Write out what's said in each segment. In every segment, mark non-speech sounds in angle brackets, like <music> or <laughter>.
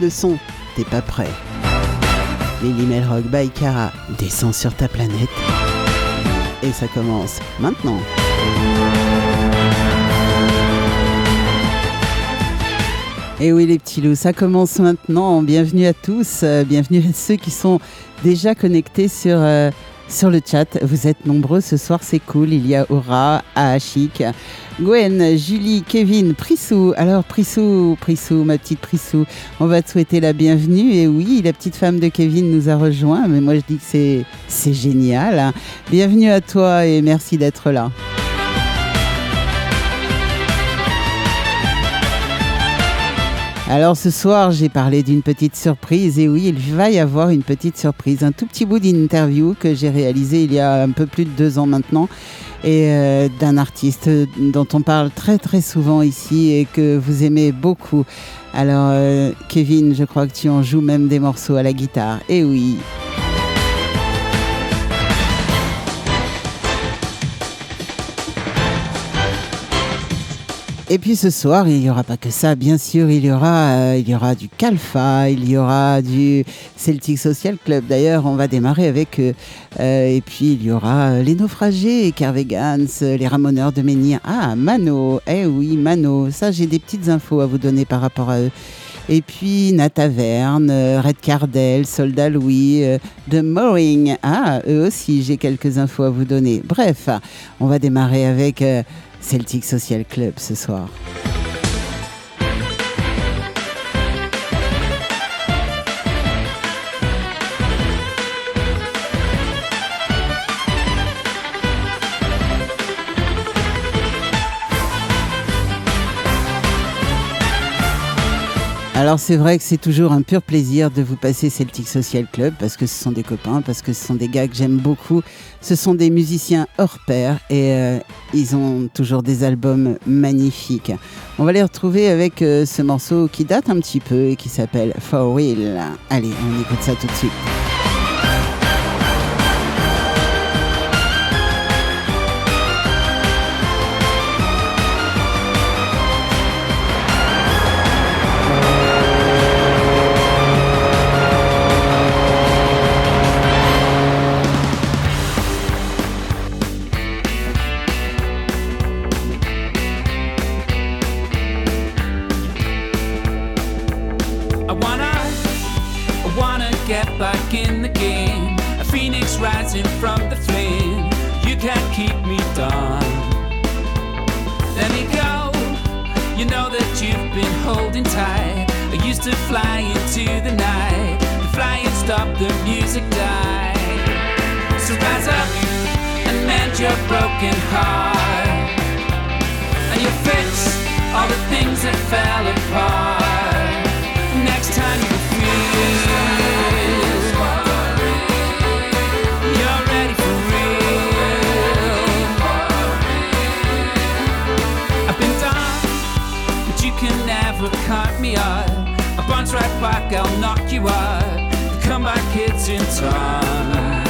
le son, t'es pas prêt. Lily Melrock by Cara descend sur ta planète. Et ça commence maintenant. Et oui les petits loups, ça commence maintenant. Bienvenue à tous, euh, bienvenue à ceux qui sont déjà connectés sur, euh, sur le chat. Vous êtes nombreux ce soir, c'est cool. Il y a Aura, Aachik, Gwen, Julie, Kevin, Prissou. Alors Prissou, Prissou, ma petite Prissou, on va te souhaiter la bienvenue. Et oui, la petite femme de Kevin nous a rejoint, mais moi je dis que c'est, c'est génial. Bienvenue à toi et merci d'être là. Alors ce soir, j'ai parlé d'une petite surprise et oui, il va y avoir une petite surprise, un tout petit bout d'interview que j'ai réalisé il y a un peu plus de deux ans maintenant et euh, d'un artiste dont on parle très très souvent ici et que vous aimez beaucoup. Alors euh, Kevin, je crois que tu en joues même des morceaux à la guitare. Et oui. Et puis ce soir, il n'y aura pas que ça, bien sûr, il y aura, euh, il y aura du Calfa, il y aura du Celtic Social Club. D'ailleurs, on va démarrer avec eux. Euh, et puis il y aura les naufragés, Carvegans, les ramoneurs de Menhir. Ah, Mano, eh oui, Mano. Ça, j'ai des petites infos à vous donner par rapport à eux. Et puis Nataverne, Red Cardell, Soldat Louis, The Mooring. Ah, eux aussi, j'ai quelques infos à vous donner. Bref, on va démarrer avec euh, Celtic Social Club ce soir. Alors c'est vrai que c'est toujours un pur plaisir de vous passer Celtic Social Club parce que ce sont des copains, parce que ce sont des gars que j'aime beaucoup. Ce sont des musiciens hors pair et euh, ils ont toujours des albums magnifiques. On va les retrouver avec euh, ce morceau qui date un petit peu et qui s'appelle For Real. Allez, on écoute ça tout de suite. To fly into the night. The flying stopped, the music died. So rise up and mend your broken heart. And you'll fix all the things that fell apart. Next time you feel you're ready for real. I've been down, but you can never cut me up. Bounce right back, I'll knock you out. The comeback hits in time.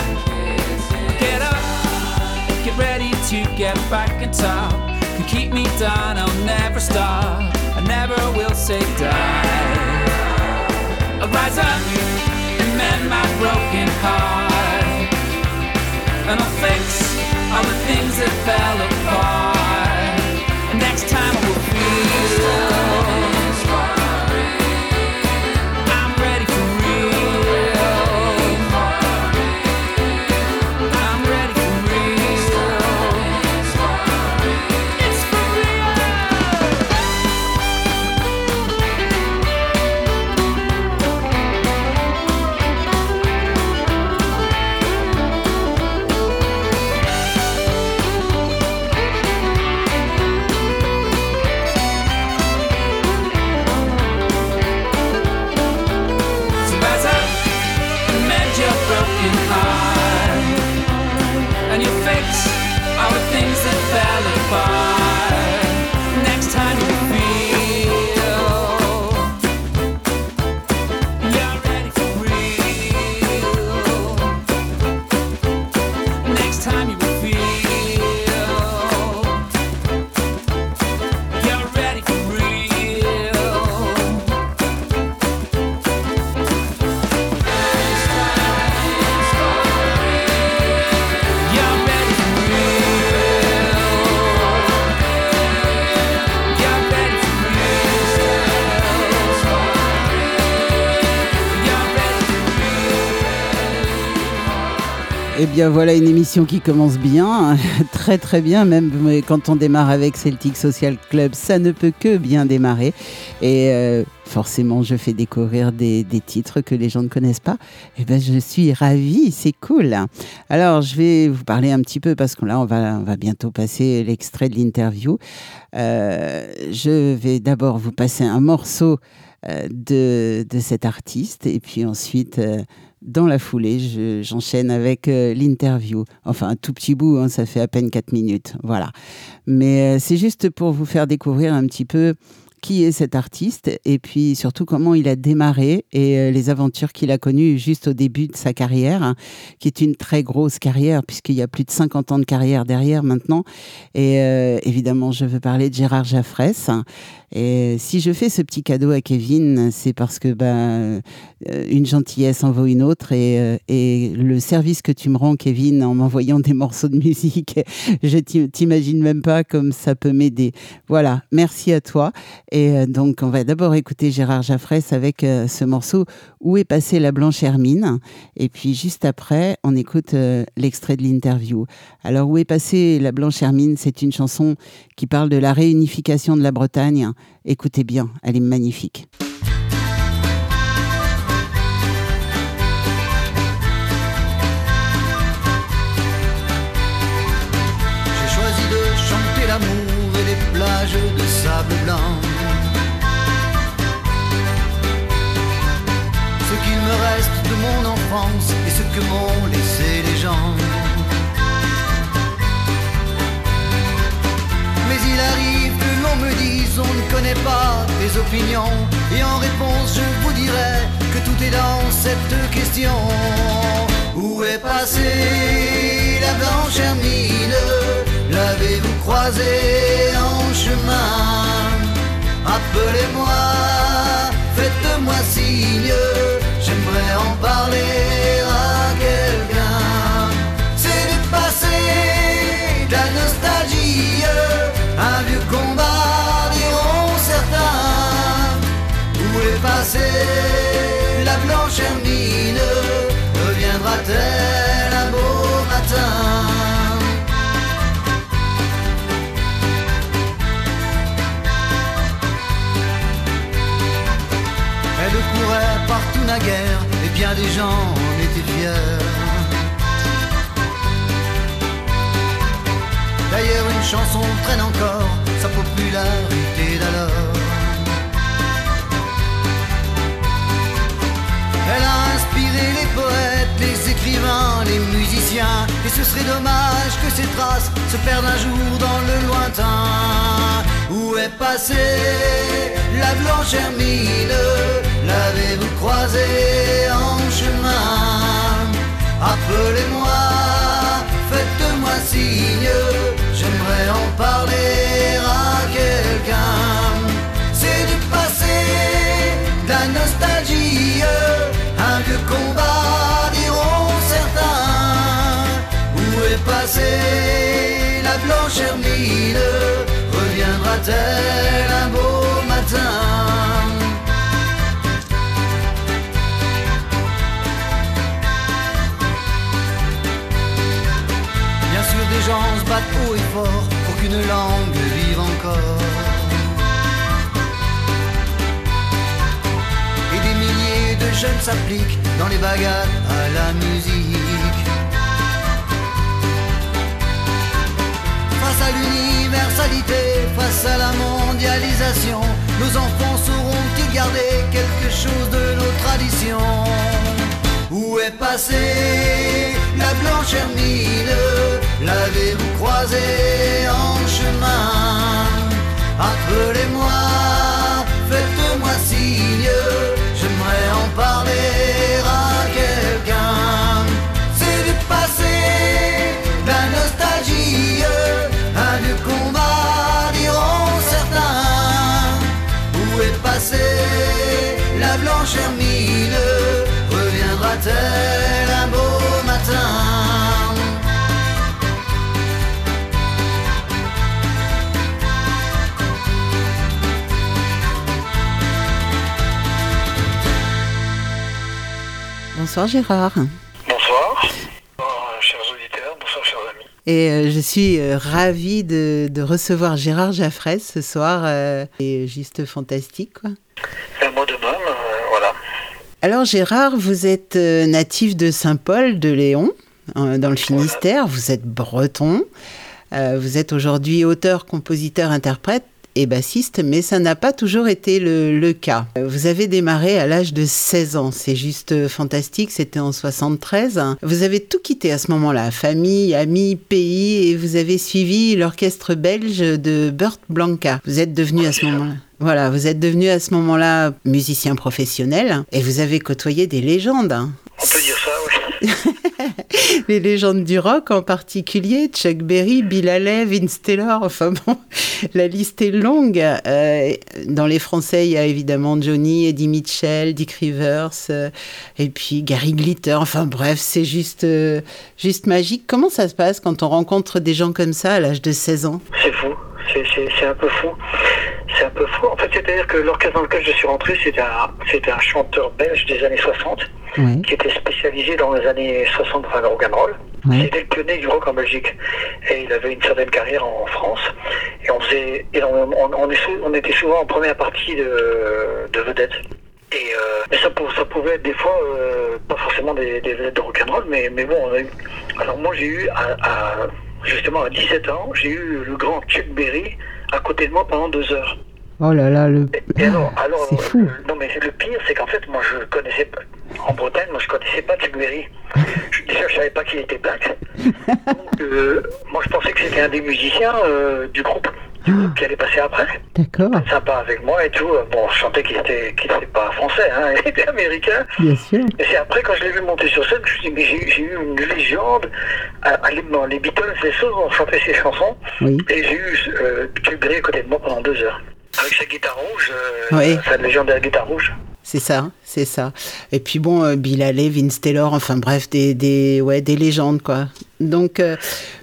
Get up, get ready to get back on top. Can keep me down, I'll never stop. I never will say die. I'll rise up and mend my broken heart. And I'll fix all the things that fell apart. And next time I will feel bien voilà une émission qui commence bien, <laughs> très très bien, même quand on démarre avec Celtic Social Club, ça ne peut que bien démarrer. Et euh, forcément, je fais découvrir des, titres que les gens ne connaissent pas. Eh bien je suis ravie, c'est cool. Alors je vais vous parler un petit peu parce que là on va, on va bientôt passer l'extrait de l'interview. Euh, je vais d'abord vous passer un morceau euh, de, de, cet artiste et puis ensuite dans la foulée, j'enchaîne avec euh, l'interview. Enfin, un tout petit bout, hein, ça fait à peine 4 minutes. Voilà. Mais euh, c'est juste pour vous faire découvrir un petit peu qui est cet artiste et puis surtout comment il a démarré et euh, les aventures qu'il a connues juste au début de sa carrière, hein, qui est une très grosse carrière puisqu'il y a plus de 50 ans de carrière derrière maintenant. Et évidemment, je veux parler de Gérard Jaffresse. Et si je fais ce petit cadeau à Kevin, c'est parce que ben, une gentillesse en vaut une autre. Et, euh, et, le service que tu me rends, Kevin, en m'envoyant des morceaux de musique, <laughs> je t'imagine même pas comme ça peut m'aider. Voilà, merci à toi. Et euh, donc, on va d'abord écouter Gérard Jaffresse avec ce morceau Où est passée la blanche hermine? Et puis, juste après, on écoute l'extrait de l'interview. Alors, Où est passée la blanche hermine? C'est une chanson qui parle de la réunification de la Bretagne Écoutez bien, elle est magnifique. J'ai choisi de chanter l'amour et les plages de sable blanc. Ce qu'il me reste de mon enfance et ce que m'ont laissé les gens. Mais il arrive me dise on ne connaît pas tes opinions. Et en réponse je vous dirai que tout est dans cette question. Où est passée la blanche hermine? L'avez-vous croisée en chemin? Appelez-moi, faites-moi signe ce serait dommage que ces traces se perdent un jour dans le lointain. Où est passée la blanche hermine L'avez-vous croisée en chemin Appelez-moi, faites-moi signe j'aimerais en parler à quelqu'un. C'est du passé, de la nostalgie, un vieux combat, La blanche hermine Reviendra-t-elle un beau matin? Des gens se battent haut et fort pour qu'une langue vive encore. Et des milliers de jeunes s'appliquent dans les bagarres à la musique. Face à l'universalité, face à la mondialisation, nos enfants sauront-ils garder quelque chose de nos traditions. Où est passée la blanche hermine? L'avez-vous croisée en chemin? Appelez-moi, faites-moi signe J'aimerais en parler La blanche hermine Reviendra-t-elle un beau matin? Bonsoir Gérard. Bonsoir. Euh, je Et euh, je suis euh, ravie de, de recevoir Gérard Jaffres ce soir. euh, et juste fantastique, quoi. Un mot de euh, voilà. Alors Gérard, vous êtes euh, natif de Saint-Paul de Léon, euh, dans le Finistère. Vous êtes breton. Euh, vous êtes aujourd'hui auteur, compositeur, interprète et bassiste, mais ça n'a pas toujours été le, le cas. Vous avez démarré à l'âge de 16 ans, c'est juste fantastique, c'était en 73. Vous avez tout quitté à ce moment-là, famille, amis, pays, et vous avez suivi l'orchestre belge de Burt Blanca. Vous êtes devenu à ce moment-là. Voilà, vous êtes devenu à ce moment-là musicien professionnel et vous avez côtoyé des légendes. hein. On peut dire ça, oui. <laughs> <laughs> Les légendes du rock en particulier, Chuck Berry, Bill Haley, Vince Taylor, enfin bon, <laughs> la liste est longue. Euh, dans les Français, il y a évidemment Johnny, Eddie Mitchell, Dick Rivers, euh, et puis Gary Glitter, enfin bref, c'est juste, euh, juste magique. Comment ça se passe quand on rencontre des gens comme ça à l'âge de 16 ans? C'est fou. C'est- un peu fou. C'est un peu fou. En fait, c'est-à-dire que l'orchestre dans lequel je suis rentré, c'était un chanteur belge des années 60 Qui était spécialisé dans les années 60 dans le rock'n'roll. ouais. C'était le pionnier du rock en Belgique. Et il avait une certaine carrière en France. Et on faisait énormément, on, on est sou- on était souvent en première partie de, de vedettes. Et euh, mais ça, pou- ça pouvait être des fois, euh, pas forcément des, des vedettes de rock'n'roll, mais, mais bon, on a eu. Alors moi j'ai eu, à, à- justement à 17 ans, j'ai eu le grand Chuck Berry à côté de moi pendant deux heures. Oh là là, le... C'est fou. euh, non mais le pire, c'est qu'en fait, moi je connaissais pas, en Bretagne, moi je connaissais pas Chuck Berry. Je- Déjà, je savais pas qu'il était black. Donc, euh, moi je pensais que c'était un des musiciens euh, du groupe, qui allait passer après. D'accord, Sympa avec moi et tout. Bon, je sentais qu'il était, qu'il était pas français, hein, <laughs> il était américain. bien sûr. Et c'est après, quand je l'ai vu monter sur scène, que je me suis dit, mais j'ai j'ai eu une légende. À, à les, dans les Beatles, les seuls ont chanté ses chansons. Oui. Et j'ai eu euh, Chuck Berry à côté de moi pendant deux heures. Avec sa guitare rouge, euh, Oui. sa légendaire guitare rouge. C'est ça, c'est ça. Et puis bon, euh, Bill Haley, Vince Taylor, enfin bref, des, des, ouais, des légendes quoi. Donc euh,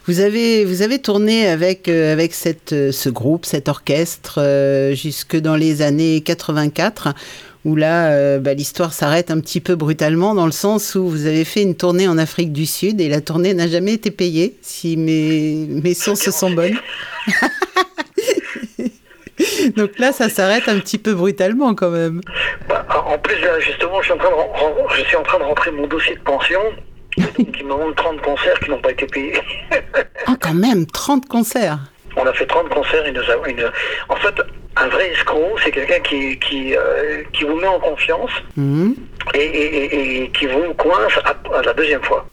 vous avez vous avez tourné avec euh, avec cette euh, ce groupe, cet orchestre euh, jusque dans les années 84 où là euh, bah, l'histoire s'arrête un petit peu brutalement dans le sens où vous avez fait une tournée en Afrique du Sud et la tournée n'a jamais été payée si mes mes sources sont bonnes. <laughs> <laughs> Donc là ça s'arrête un petit peu brutalement quand même. Bah, en plus, là, justement, je suis, en train de, ren- ren- je suis en train de rentrer mon dossier de pension. Donc, il me manque 30 concerts qui n'ont pas été payés. Ah quand même, 30 concerts. On a fait 30 concerts et nous avons une... En fait, un vrai escroc, c'est quelqu'un qui, qui, euh, qui vous met en confiance Mhm. et, et- et- et qui vous coince à, à la deuxième fois.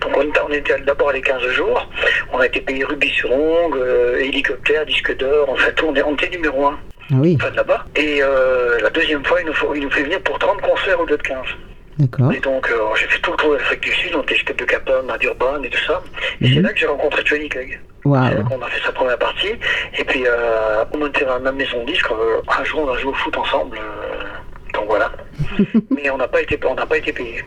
Donc on, était- on était d'abord les 15 jours, on a été payé rubis sur ongle, euh, hélicoptère, disque d'or, en fait on, est- on était numéro 1 Ah oui, enfin, là-bas. Et euh, la deuxième fois, il nous, faut, il nous fait venir pour 30 concerts au lieu de 15. d'accord. Et donc euh, j'ai fait tout le tour de l'Afrique du Sud, on était jusqu'à de Capone, à Durban et tout ça. Et c'est Mhm. là que j'ai rencontré Johnny Clegg. Qu'on a fait sa première partie. Et puis, euh, on était dans la même maison de disque. euh, un jour, on a joué au foot ensemble. euh, donc voilà. <laughs> Mais on n'a pas été, on n'a pas été payé.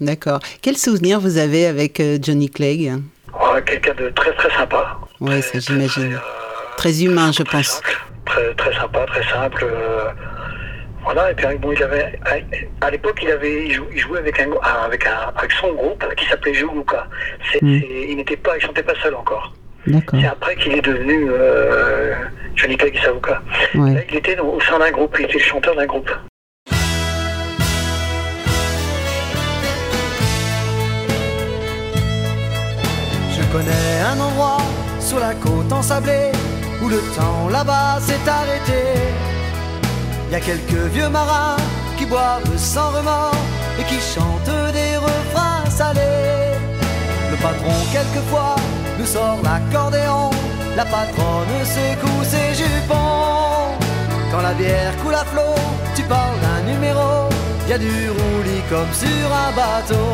D'accord. Quel souvenir vous avez avec euh, Johnny Clegg? Voilà, Quelqu'un de très très sympa. Très, ça j'imagine. très, euh, Très humain, je très pense. simple. Très, très sympa, très simple. euh, voilà, et puis bon, il avait, à, à l'époque, il avait, il jou- il jouait avec un, avec un, avec son groupe qui s'appelait. C'est, Mm. il n'était pas, il chantait pas seul encore. D'accord. C'est après qu'il est devenu euh, Johnny Clegg Savuka. Là, Ouais. il était au sein d'un groupe, il était le chanteur d'un groupe. Je connais un endroit sur la côte ensablée où le temps là-bas s'est arrêté. Il y a quelques vieux marins qui boivent sans remords et qui chantent des refrains salés. Le patron, quelquefois, nous sort l'accordéon. La patronne secoue ses jupons. Quand la bière coule à flot, tu parles d'un numéro. Y a du roulis comme sur un bateau.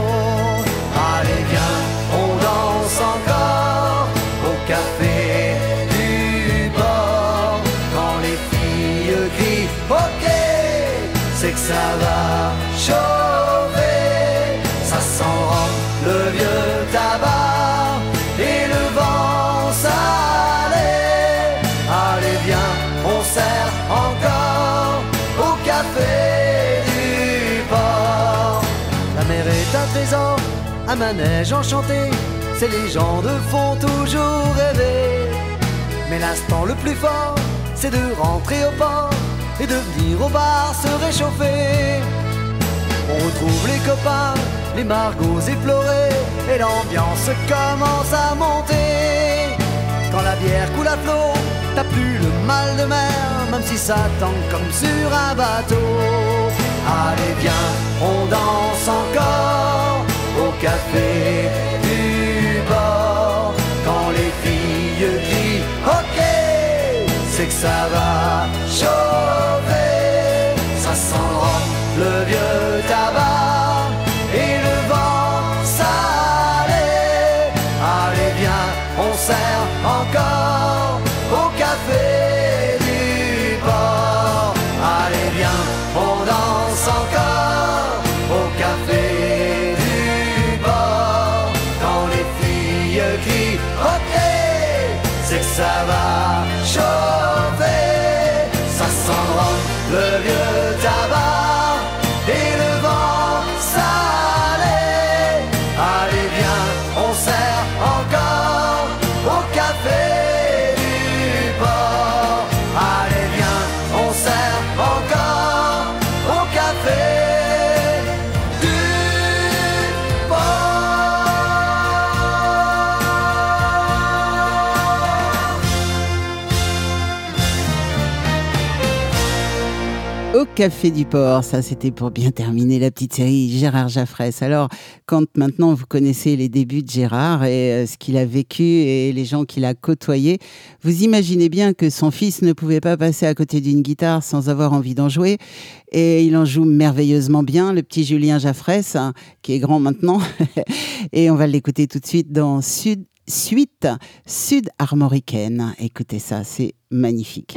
Allez, viens, on danse encore au café du port. Quand les filles crient OK, c'est que ça va chauffer. Un manège enchanté. ces légendes font toujours rêver. Mais l'instant le plus fort, c'est de rentrer au port et de venir au bar se réchauffer. On retrouve les copains, les margots éplorés, et l'ambiance commence à monter. Quand la bière coule à flot, t'as plus le mal de mer, même si ça tangue comme sur un bateau. Allez viens, on danse encore au café du bord. Quand les filles crient OK, c'est que ça va chauffer. Ça sent le vieux tabac Café du Port, ça c'était pour bien terminer la petite série Gérard Jaffresse. Alors, quand maintenant vous connaissez les débuts de Gérard et euh, ce qu'il a vécu et les gens qu'il a côtoyés, vous imaginez bien que son fils ne pouvait pas passer à côté d'une guitare sans avoir envie d'en jouer. Et il en joue merveilleusement bien, le petit Julien Jaffresse, hein, qui est grand maintenant. <laughs> et on va l'écouter tout de suite dans Sud, Suite Sud-Armoricaine. Écoutez ça, c'est magnifique.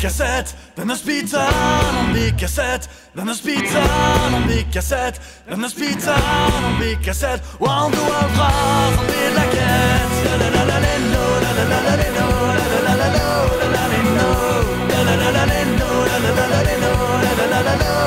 cassette, then there's on the cassette, then there's pizza on the cassette, then there's pizza on the cassette. While the world on the laquette. La la la la la no, no.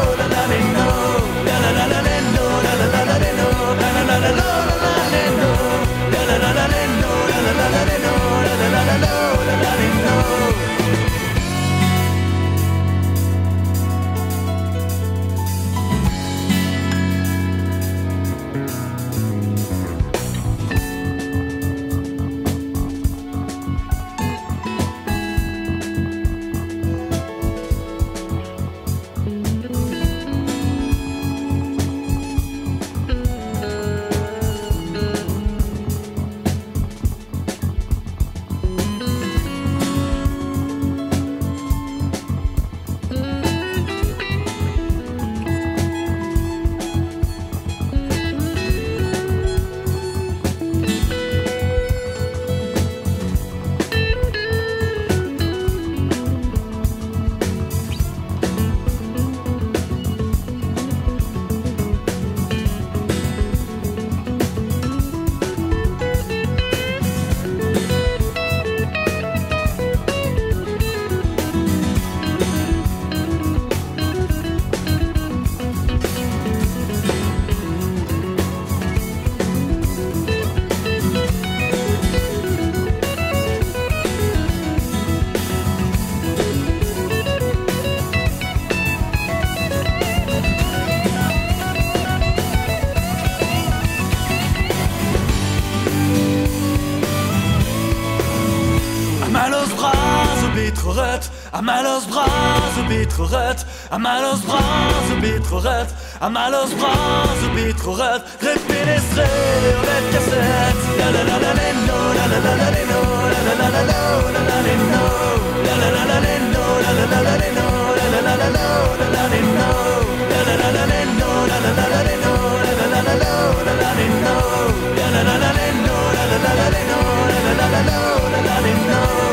A malos bras, bitro-ret A malos bras, bitro-ret Repenestreo let kaset La la la la la la la la La la la la la, la la La la la la la la la la La la la la la, la la La la la la la la la la La la la la, la la La la la la la la la la La la la la, la la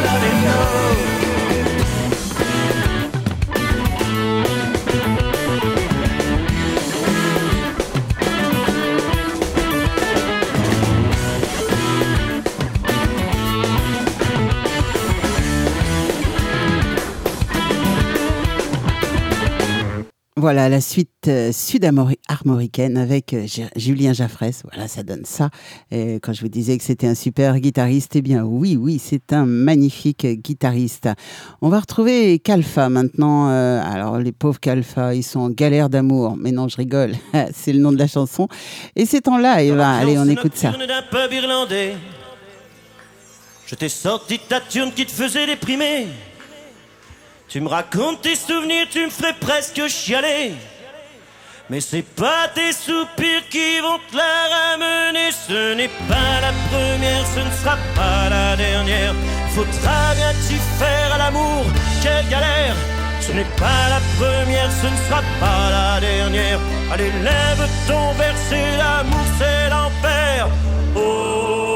the it knows Voilà la suite euh, sud-armoricaine avec euh, Julien Jaffresse. Voilà, ça donne ça. Et quand je vous disais que c'était un super guitariste, eh bien oui, oui, c'est un magnifique guitariste. On va retrouver Kalfa maintenant. Euh, alors les pauvres Kalfa, ils sont en galère d'amour. Mais non, je rigole. <laughs> c'est le nom de la chanson. Et c'est en live. Allez, on écoute ça. Je t'ai sorti ta turne qui te faisait déprimer. Tu me racontes tes souvenirs, tu me ferais presque chialer. Mais c'est pas tes soupirs qui vont te la ramener. Ce n'est pas la première, ce ne sera pas la dernière. Faudra bien t'y faire à l'amour, quelle galère. Ce n'est pas la première, ce ne sera pas la dernière. Allez, lève ton verre, c'est l'amour, c'est l'enfer. Oh,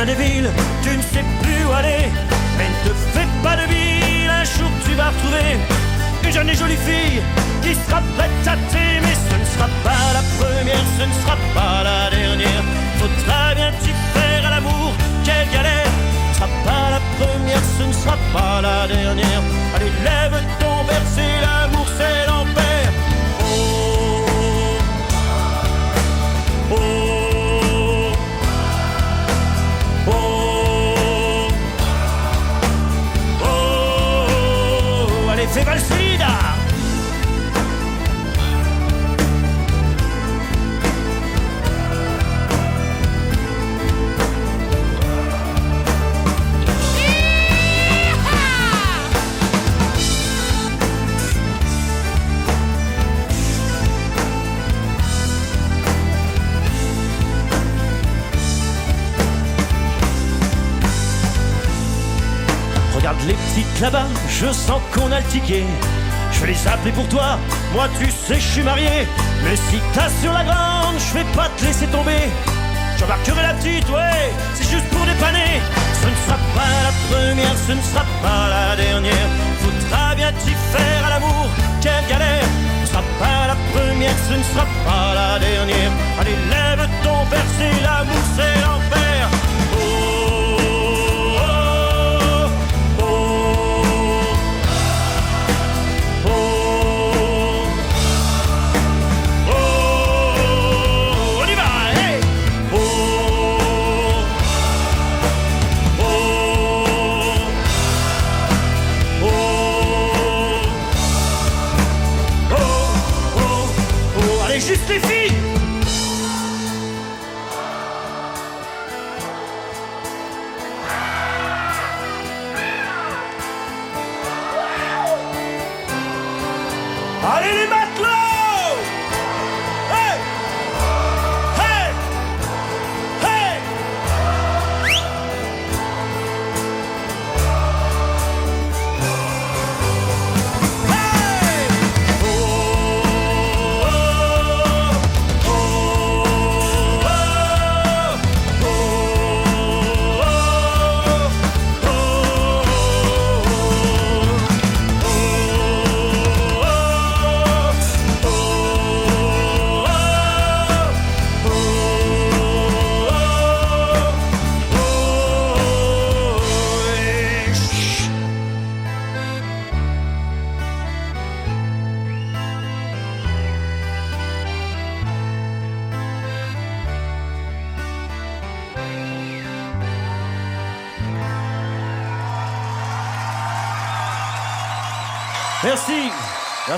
un débile, tu ne sais plus où aller. Mais ne te fais pas de bile, un jour tu vas retrouver une jeune et jolie fille qui sera prête à t'aimer. Ce ne sera pas la première, ce ne sera pas la dernière. Faudra bien t'y faire à l'amour, quelle galère. Ce ne sera pas la première, ce ne sera pas la dernière. Allez, lève ton verre, c'est l'amour, você vai Regarde les petites là-bas, je sens qu'on a le ticket. Je vais les appeler pour toi, moi tu sais je suis marié. Mais si t'as sur la grande, je vais pas te laisser tomber. J'embarquerai la petite, ouais, c'est juste pour dépanner. Ce ne sera pas la première, ce ne sera pas la dernière. Faudra bien t'y faire à l'amour, quelle galère. Ce ne sera pas la première, ce ne sera pas la dernière. Allez, lève ton verre, c'est l'amour, c'est l'enfer.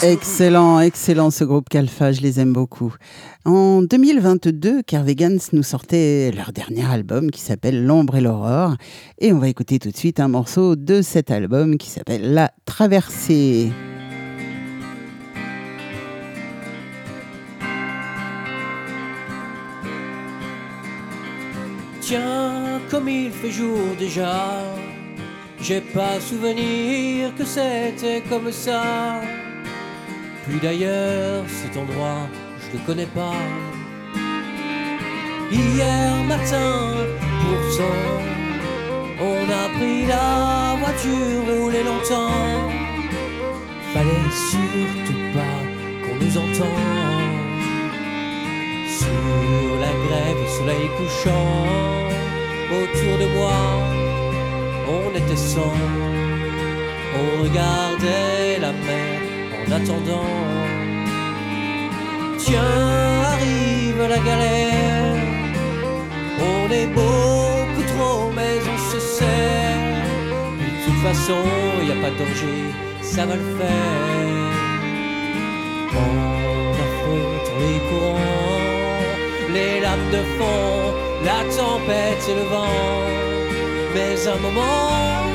Excellent, excellent ce groupe Calfa, je les aime beaucoup. En 2022, Carvegans nous sortait leur dernier album qui s'appelle L'ombre et l'aurore. Et on va écouter tout de suite un morceau de cet album qui s'appelle La traversée. Tiens, comme il fait jour déjà, j'ai pas souvenir que c'était comme ça. Puis d'ailleurs, cet endroit, je le connais pas. Hier matin, pourtant, on a pris la voiture roulé longtemps. Fallait surtout pas qu'on nous entende. Sur la grève, soleil couchant, autour de moi, on était sans. On regardait la mer en attendant. Tiens, arrive la galère. On est beaucoup trop, mais on se sert. De toute façon, y a pas de danger, ça va le faire. On affronte les courants, les lames de fond, la tempête et le vent. Mais un moment,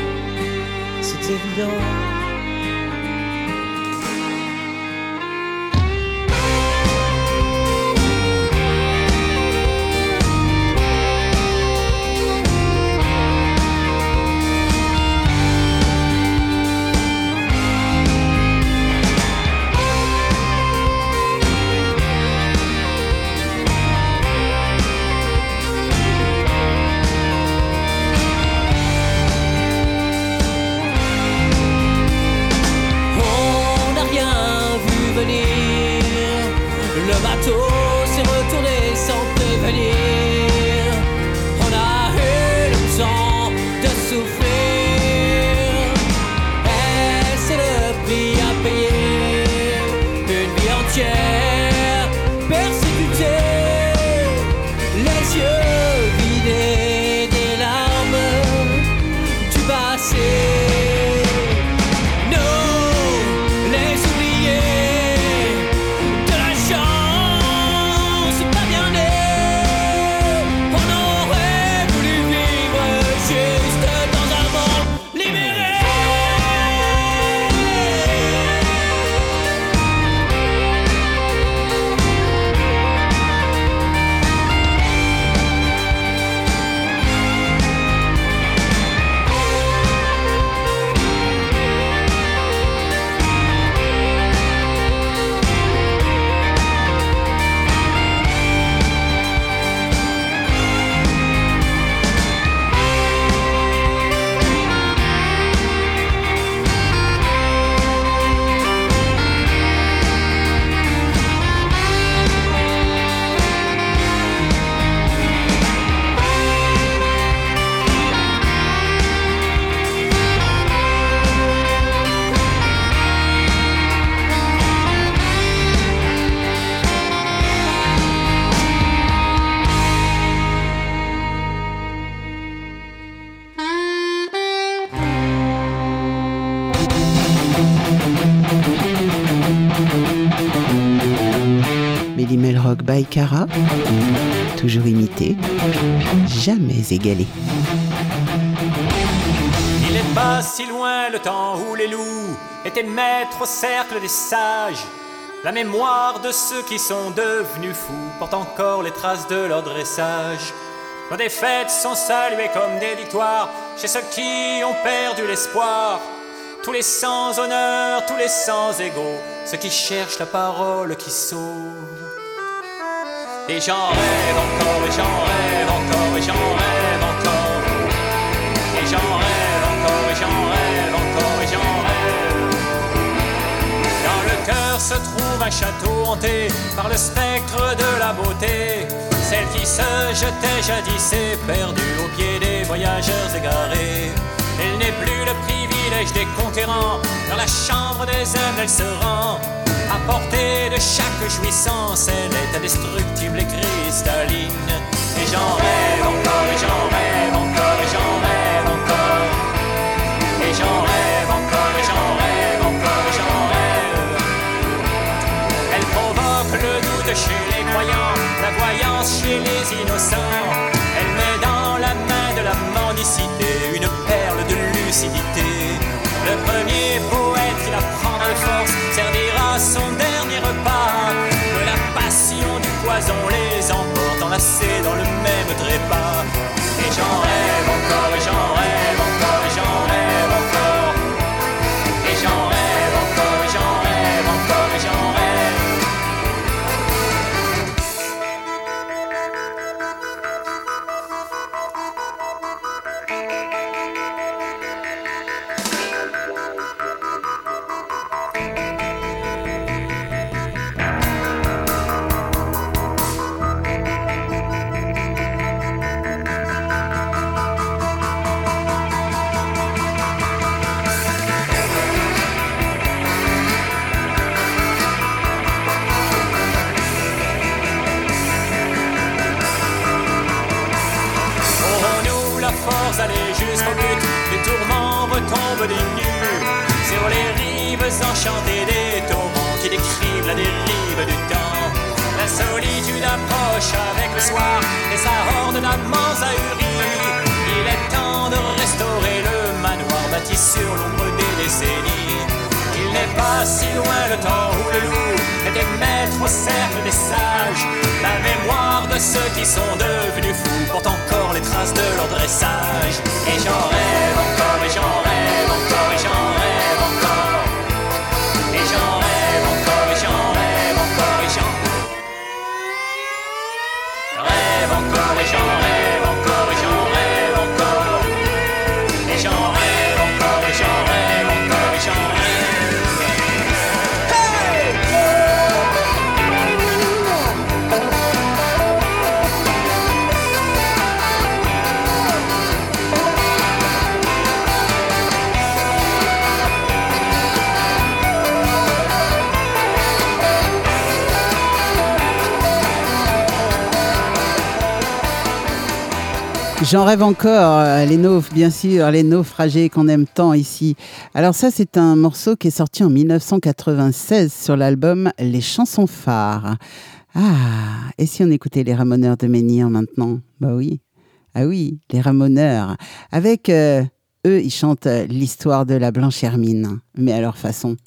c'est évident. Toujours imité, jamais égalé. Il n'est pas si loin le temps où les loups étaient maîtres au cercle des sages. La mémoire de ceux qui sont devenus fous porte encore les traces de leur dressage. Nos défaites sont saluées comme des victoires chez ceux qui ont perdu l'espoir. Tous les sans honneur, tous les sans égaux, ceux qui cherchent la parole qui sauve. Et j'en rêve encore, et j'en rêve encore, et j'en rêve encore. Et j'en rêve encore, et j'en rêve encore, et j'en rêve. Dans le cœur se trouve un château hanté par le spectre de la beauté. Celle qui se jetait jadis est perdue au pied des voyageurs égarés. Elle n'est plus le privilège des conquérants. Dans la chambre des hommes, elle se rend. À portée de chaque jouissance, elle est indestructible et cristalline. Et j'en rêve encore, et j'en rêve encore, et j'en rêve encore. Et j'en rêve encore, et j'en rêve encore, et j'en rêve. Elle provoque le doute chez les croyants, la voyance chez les innocents. Elle met dans la main de la mendicité une perle de lucidité. Le premier poète qui la prend de force, son dernier repas. Que la passion du poison les emporte enlacés dans le même trépas. Et j'en rêve encore, et j'en rêve des torrents Qui décrivent la dérive du temps La solitude approche avec le soir Et sa horde d'amants ahuris Il est temps de restaurer le manoir Bâti sur l'ombre des décennies il n'est pas si loin le temps où le loup était maître au cercle des sages. La mémoire de ceux qui sont devenus fous porte encore les traces de leur dressage. Et j'en rêve encore, et j'en rêve encore, J'en rêve encore, euh, les naufs, bien sûr, les naufragés qu'on aime tant ici. Alors ça, c'est un morceau qui est sorti en 1996 sur l'album Les chansons phares. Ah, et si on écoutait les Ramoneurs de Menhir maintenant? Bah oui, ah oui, les Ramoneurs. Avec euh, eux, ils chantent euh, l'histoire de la Blanche Hermine, mais à leur façon.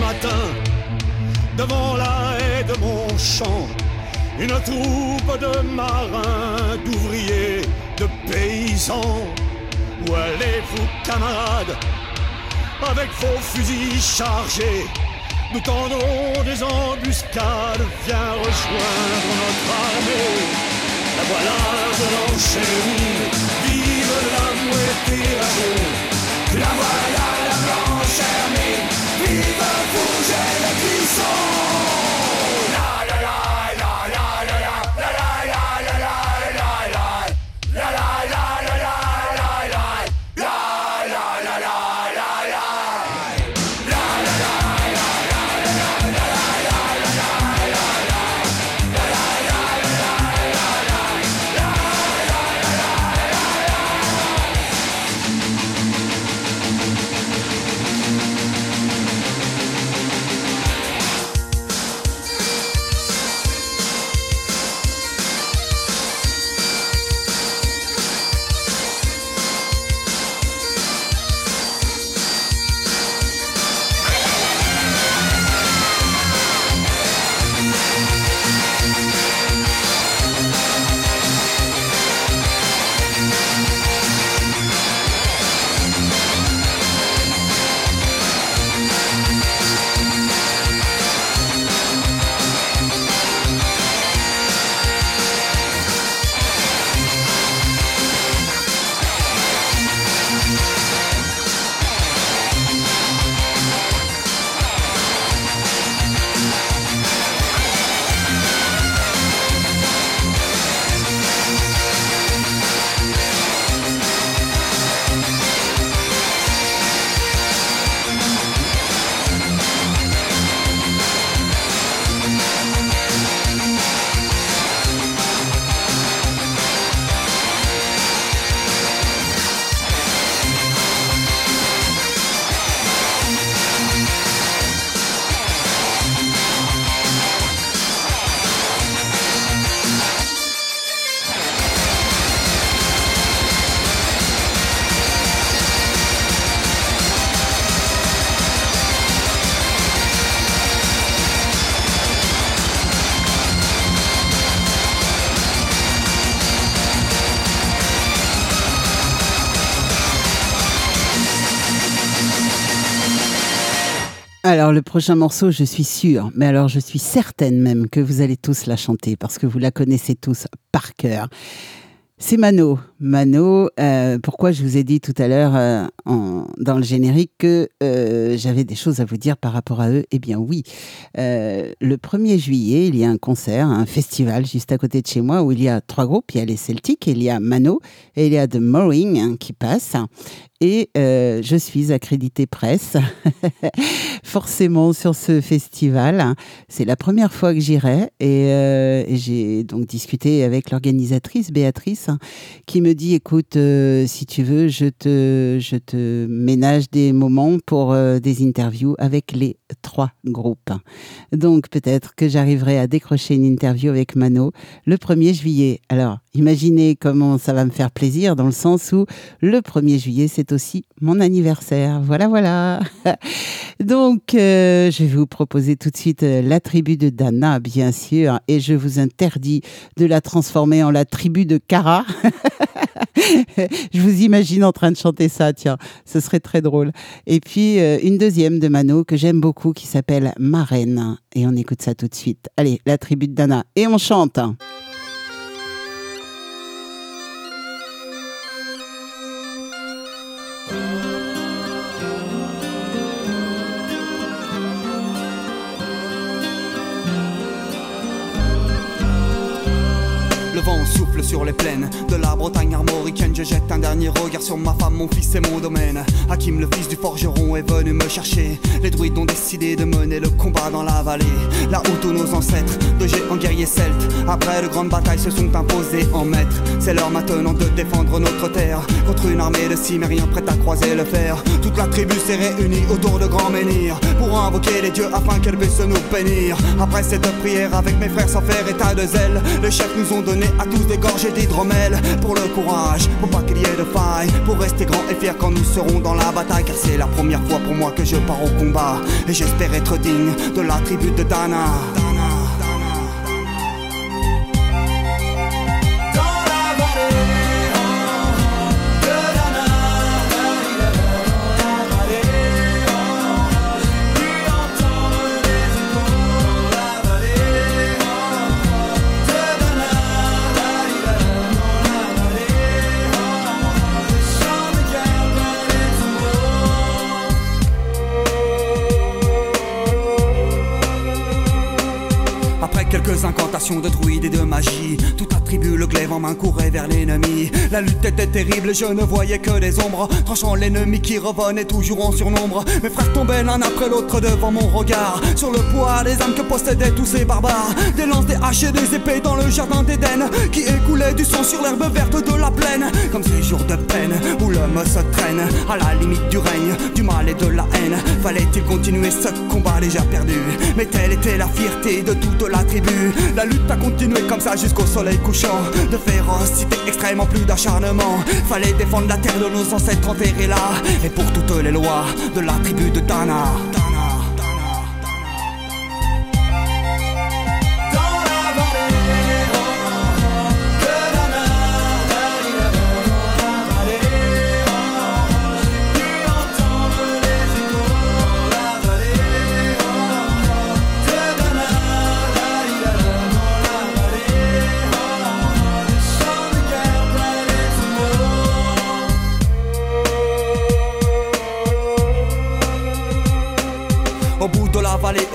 Matin devant la haie de mon champ. Une troupe de marins, d'ouvriers, de paysans. Où allez-vous, camarades, avec vos fusils chargés Nous tendons des embuscades, viens rejoindre notre armée. La voilà de l'enchaînement, vive la moitié La voilà la blanche vive Fougère le Clisson Alors le prochain morceau, je suis sûre, mais alors je suis certaine même que vous allez tous la chanter parce que vous la connaissez tous par cœur. C'est Mano. Mano, euh, pourquoi je vous ai dit tout à l'heure euh, dans le générique que euh, j'avais des choses à vous dire par rapport à eux? Eh bien oui, le 1er juillet, il y a un concert, un festival juste à côté de chez moi où il y a trois groupes. Il y a les Celtics, il y a Mano et il y a The Mooring hein, qui passe. Et euh, je suis accréditée presse, <laughs> forcément sur ce festival. C'est la première fois que j'irai et, euh, j'ai donc discuté avec l'organisatrice Béatrice qui me dit écoute, euh, si tu veux, je te, je te ménage des moments pour des interviews avec les trois groupes. Donc peut-être que j'arriverai à décrocher une interview avec Mano le 1er juillet. Alors imaginez comment ça va me faire plaisir dans le sens où le 1er juillet, c'est aussi mon anniversaire. Voilà, voilà. <laughs> Donc, euh, je vais vous proposer tout de suite euh, la tribu de Dana, bien sûr, et je vous interdis de la transformer en la tribu de Cara. <laughs> je vous imagine en train de chanter ça, tiens, ce serait très drôle. Et puis, euh, une deuxième de Mano que j'aime beaucoup qui s'appelle Marraine. Et on écoute ça tout de suite. Allez, la tribu de Dana. Et on chante. Sur les plaines de la Bretagne armoricaine. Je jette un dernier regard sur ma femme, mon fils et mon domaine. Hakim, le fils du forgeron, est venu me chercher. Les druides ont décidé de mener le combat dans la vallée. Là où tous nos ancêtres, de géants guerriers celtes, après de grandes batailles, se sont imposés en maîtres. C'est l'heure maintenant de défendre notre terre contre une armée de cimériens prête à croiser le fer. Toute la tribu s'est réunie autour de grands menhirs pour invoquer les dieux afin qu'elle puisse nous bénir. Après cette prière avec mes frères sans faire état de zèle, les chefs nous ont donné à tous des gorgées d'hydromel pour le courage, pour pas qu'il y ait de faille, pour rester grand et fier quand nous serons dans la bataille, car c'est la première fois pour moi que je pars au combat. Et j'espère être digne de la tribu de Dana. De druides attribue le glaive en main courait vers l'ennemi. La lutte était terrible, je ne voyais que des ombres, tranchant l'ennemi qui revenait toujours en surnombre. Mes frères tombaient l'un après l'autre devant mon regard, sur le poids des âmes que possédaient tous ces barbares. Des lances, des haches et des épées dans le jardin d'Éden, qui écoulaient du sang sur l'herbe verte de la plaine. Comme ces jours de peine où l'homme se traîne à la limite du règne, du mal et de la haine. Fallait-il continuer ce combat déjà perdu? Mais telle était la fierté de toute la tribu. La lutte a continué comme ça jusqu'au soleil couchant. De férocité extrêmement plus d'acharnement. Fallait défendre la terre de nos ancêtres enterrés là. Et pour toutes les lois de la tribu de Dana.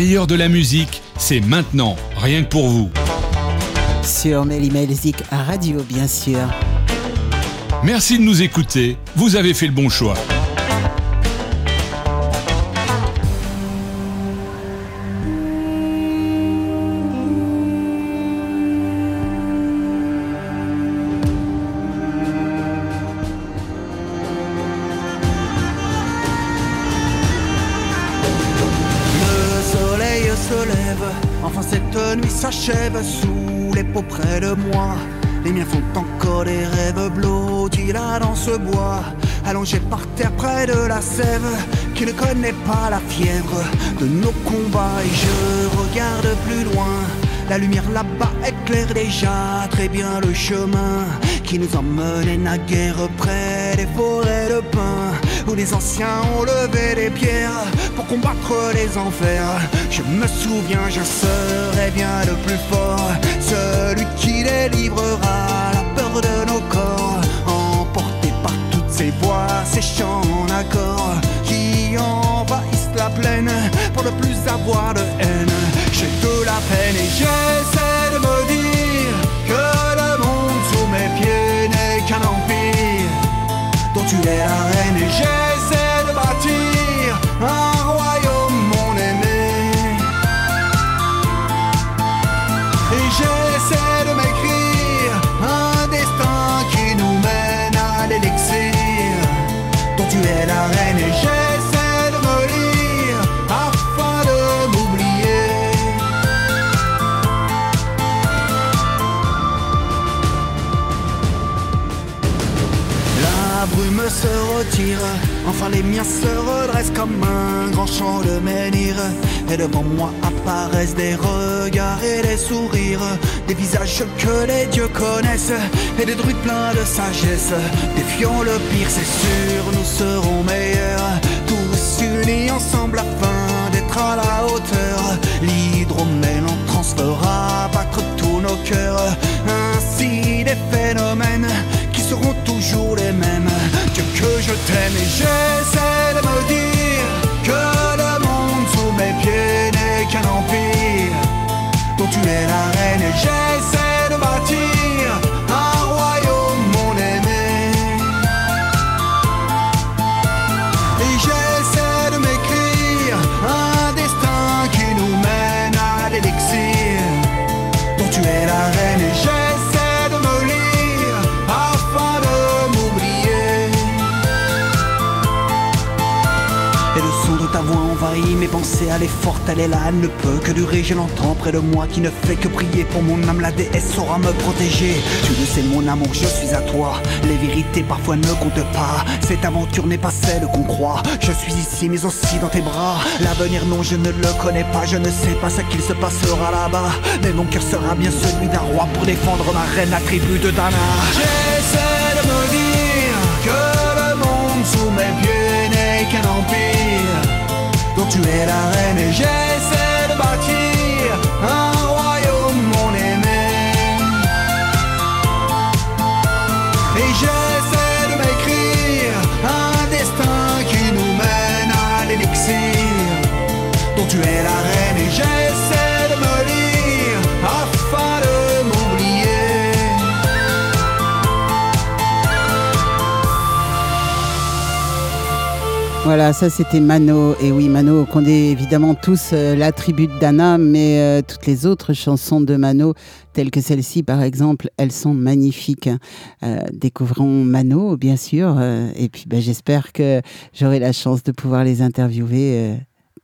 Meilleur de la musique, c'est maintenant, rien que pour vous. Sur Mélimelzik Radio, bien sûr. Merci de nous écouter, vous avez fait le bon choix. Enfin cette nuit s'achève sous les peaux près de moi. Les miens font encore des rêves blottis là dans ce bois, allongé par terre près de la sève, qui ne connaît pas la fièvre de nos combats. Et je regarde plus loin, la lumière là-bas éclaire déjà très bien le chemin qui nous emmenait naguère près des forêts de pins les anciens ont levé des pierres pour combattre les enfers. Je me souviens, je serai bien le plus fort, celui qui délivrera la peur de nos corps, emporté par toutes ces voix, ces chants en accord qui envahissent la plaine pour ne plus avoir de haine. J'ai de la peine et j'essaie de me dire que le monde sous mes pieds n'est qu'un empire dont tu es la reine et j'essaie enfin les miens se redressent comme un grand champ de menhir. Et devant moi apparaissent des regards et des sourires, des visages que les dieux connaissent, et des druides pleins de sagesse. Défions le pire, c'est sûr, nous serons meilleurs, tous unis ensemble afin d'être à la hauteur. L'hydromel en transe fera battre tous nos cœurs, ainsi des phénomènes seront toujours les mêmes. Dieu que je t'aime et j'essaie de me dire que le monde sous mes pieds n'est qu'un empire dont tu es la reine et j'essaie de bâtir elle est forte, elle est là, elle ne peut que durer. Je l'entends près de moi qui ne fait que prier pour mon âme. La déesse saura me protéger. Tu le sais, mon amour, je suis à toi. Les vérités parfois ne comptent pas. Cette aventure n'est pas celle qu'on croit. Je suis ici, mais aussi dans tes bras. L'avenir, non, je ne le connais pas. Je ne sais pas ce qu'il se passera là-bas. Mais mon cœur sera bien celui d'un roi pour défendre ma reine, la tribu de Dana. J'essaie de me dire que le monde sous mes pieds n'est qu'un empire tu es la reine et j'essaie de bâtir un royaume mon aimé et j'essaie de m'écrire un destin qui nous mène à l'élixir tu es la Voilà, ça c'était Mano. Et oui, Mano, qu'on est évidemment tous euh, la tribu de Dana, mais euh, toutes les autres chansons de Mano, telles que celle-ci par exemple, elles sont magnifiques. Euh, découvrons Mano, bien sûr. euh, et puis ben, j'espère que j'aurai la chance de pouvoir les interviewer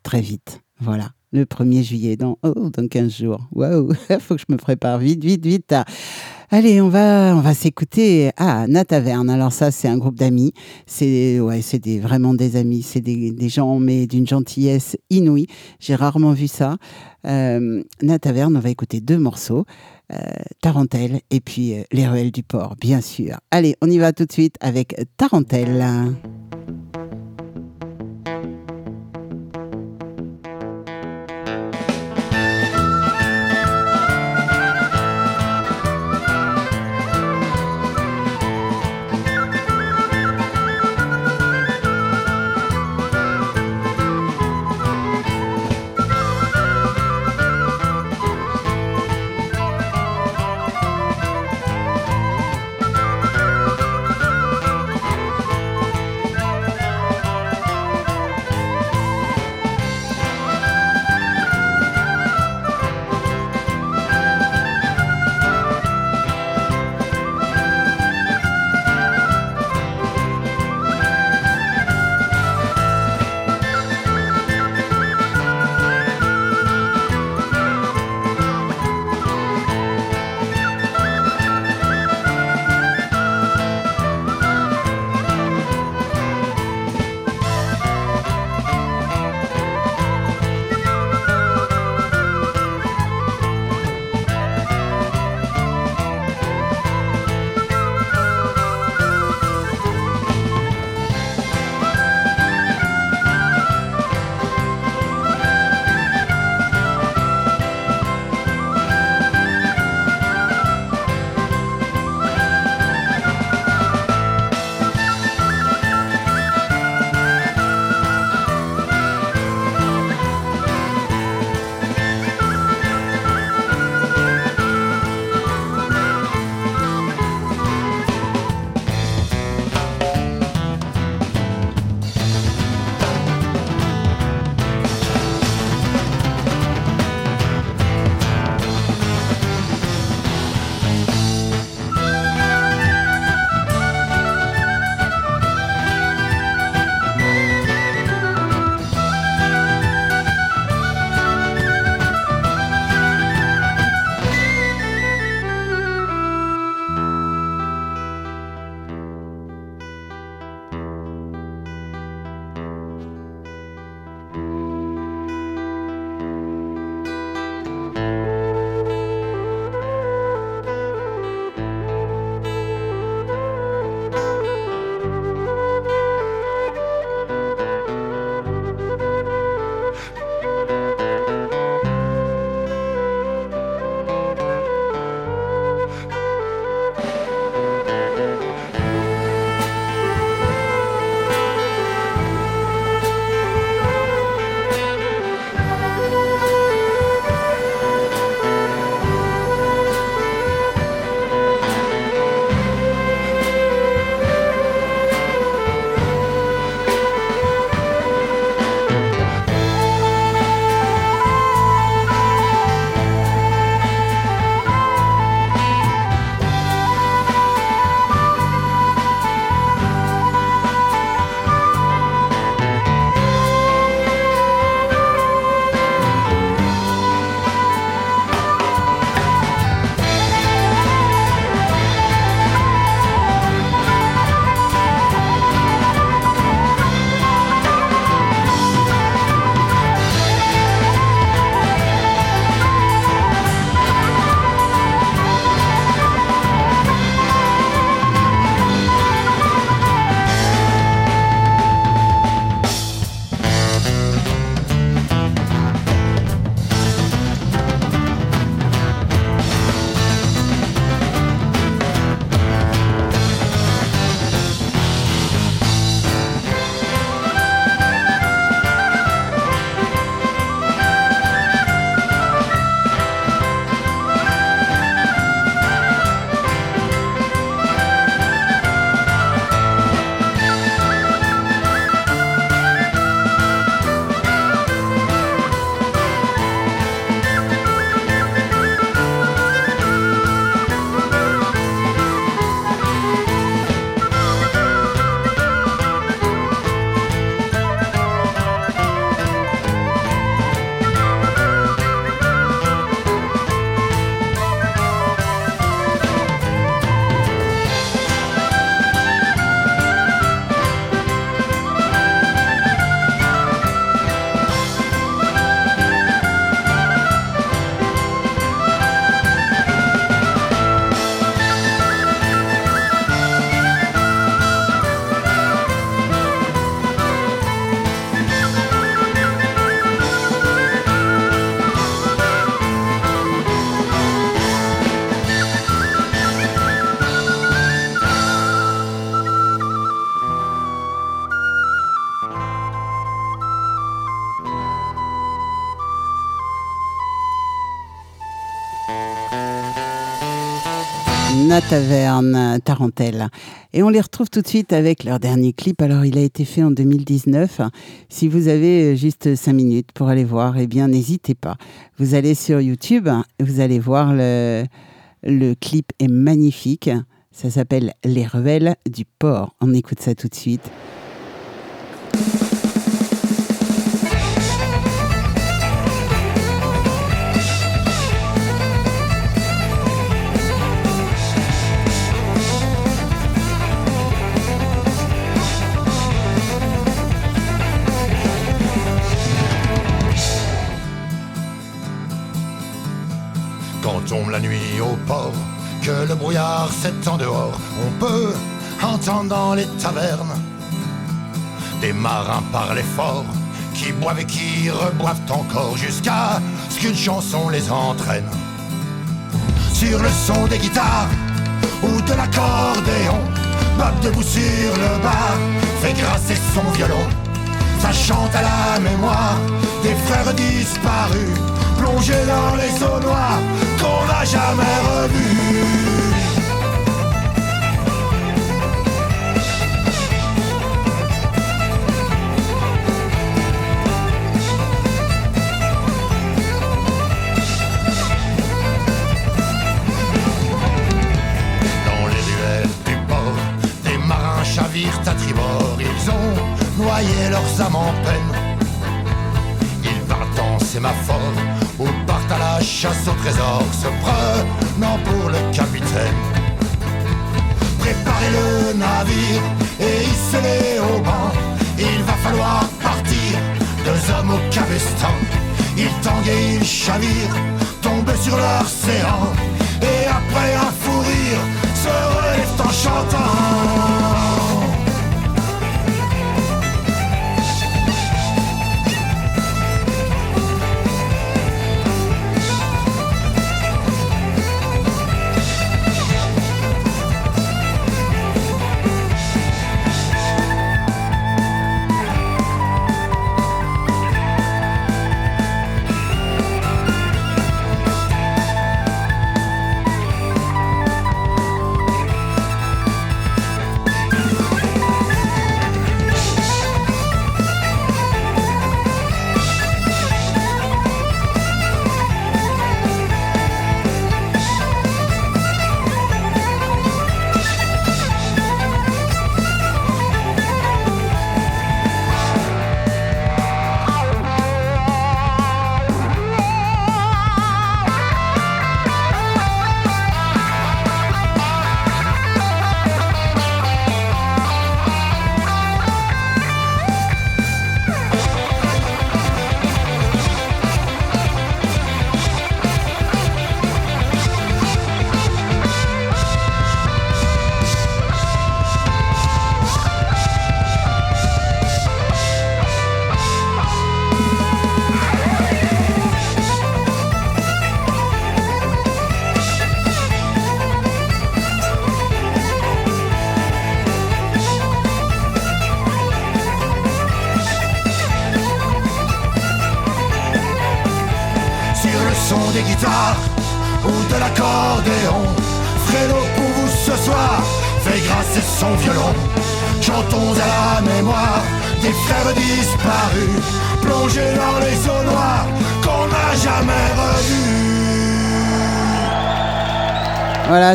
très vite. Voilà. Le 1er juillet, dans, oh, dans 15 jours. Waouh, <laughs> faut que je me prépare vite, vite, vite. Ah. Allez, on va, on va s'écouter. Ah, Nataverne. Alors ça, c'est un groupe d'amis. C'est, ouais, c'est des, vraiment des amis. C'est des, des gens, mais d'une gentillesse inouïe. J'ai rarement vu ça. Euh, on va écouter deux morceaux. Euh, Tarentelle et puis euh, Les Ruelles du Port, bien sûr. Allez, on y va tout de suite avec. Tarentelle Taverne, Tarentelle. Et on les retrouve tout de suite avec leur dernier clip. Alors, il a été fait en 2019. Si vous avez juste 5 minutes pour aller voir, eh bien, n'hésitez pas. Vous allez sur YouTube, vous allez voir le, le clip est magnifique. Ça s'appelle Les Ruelles du Port. On écoute ça tout de suite. La nuit au port, que le brouillard s'étend dehors, on peut entendre dans les tavernes des marins parler fort, qui boivent et qui reboivent encore jusqu'à ce qu'une chanson les entraîne. Sur le son des guitares ou de l'accordéon, Bob debout sur le bar fait grasser son violon. Ça chante à la mémoire des frères disparus, plongés dans les eaux noires qu'on n'a jamais revus. Dans les ruelles du port, des marins chavirent à tribord. Ils ont noyé leurs âmes en peine. Ils partent en sémaphore ou partent à la chasse au trésor, se prenant pour le capitaine. Préparez le navire et hissez-les au banc. Il va falloir partir, deux hommes au cabestan. Ils tanguent et ils chavirent, tombent sur séant. Et après un fou rire, se relèvent en chantant.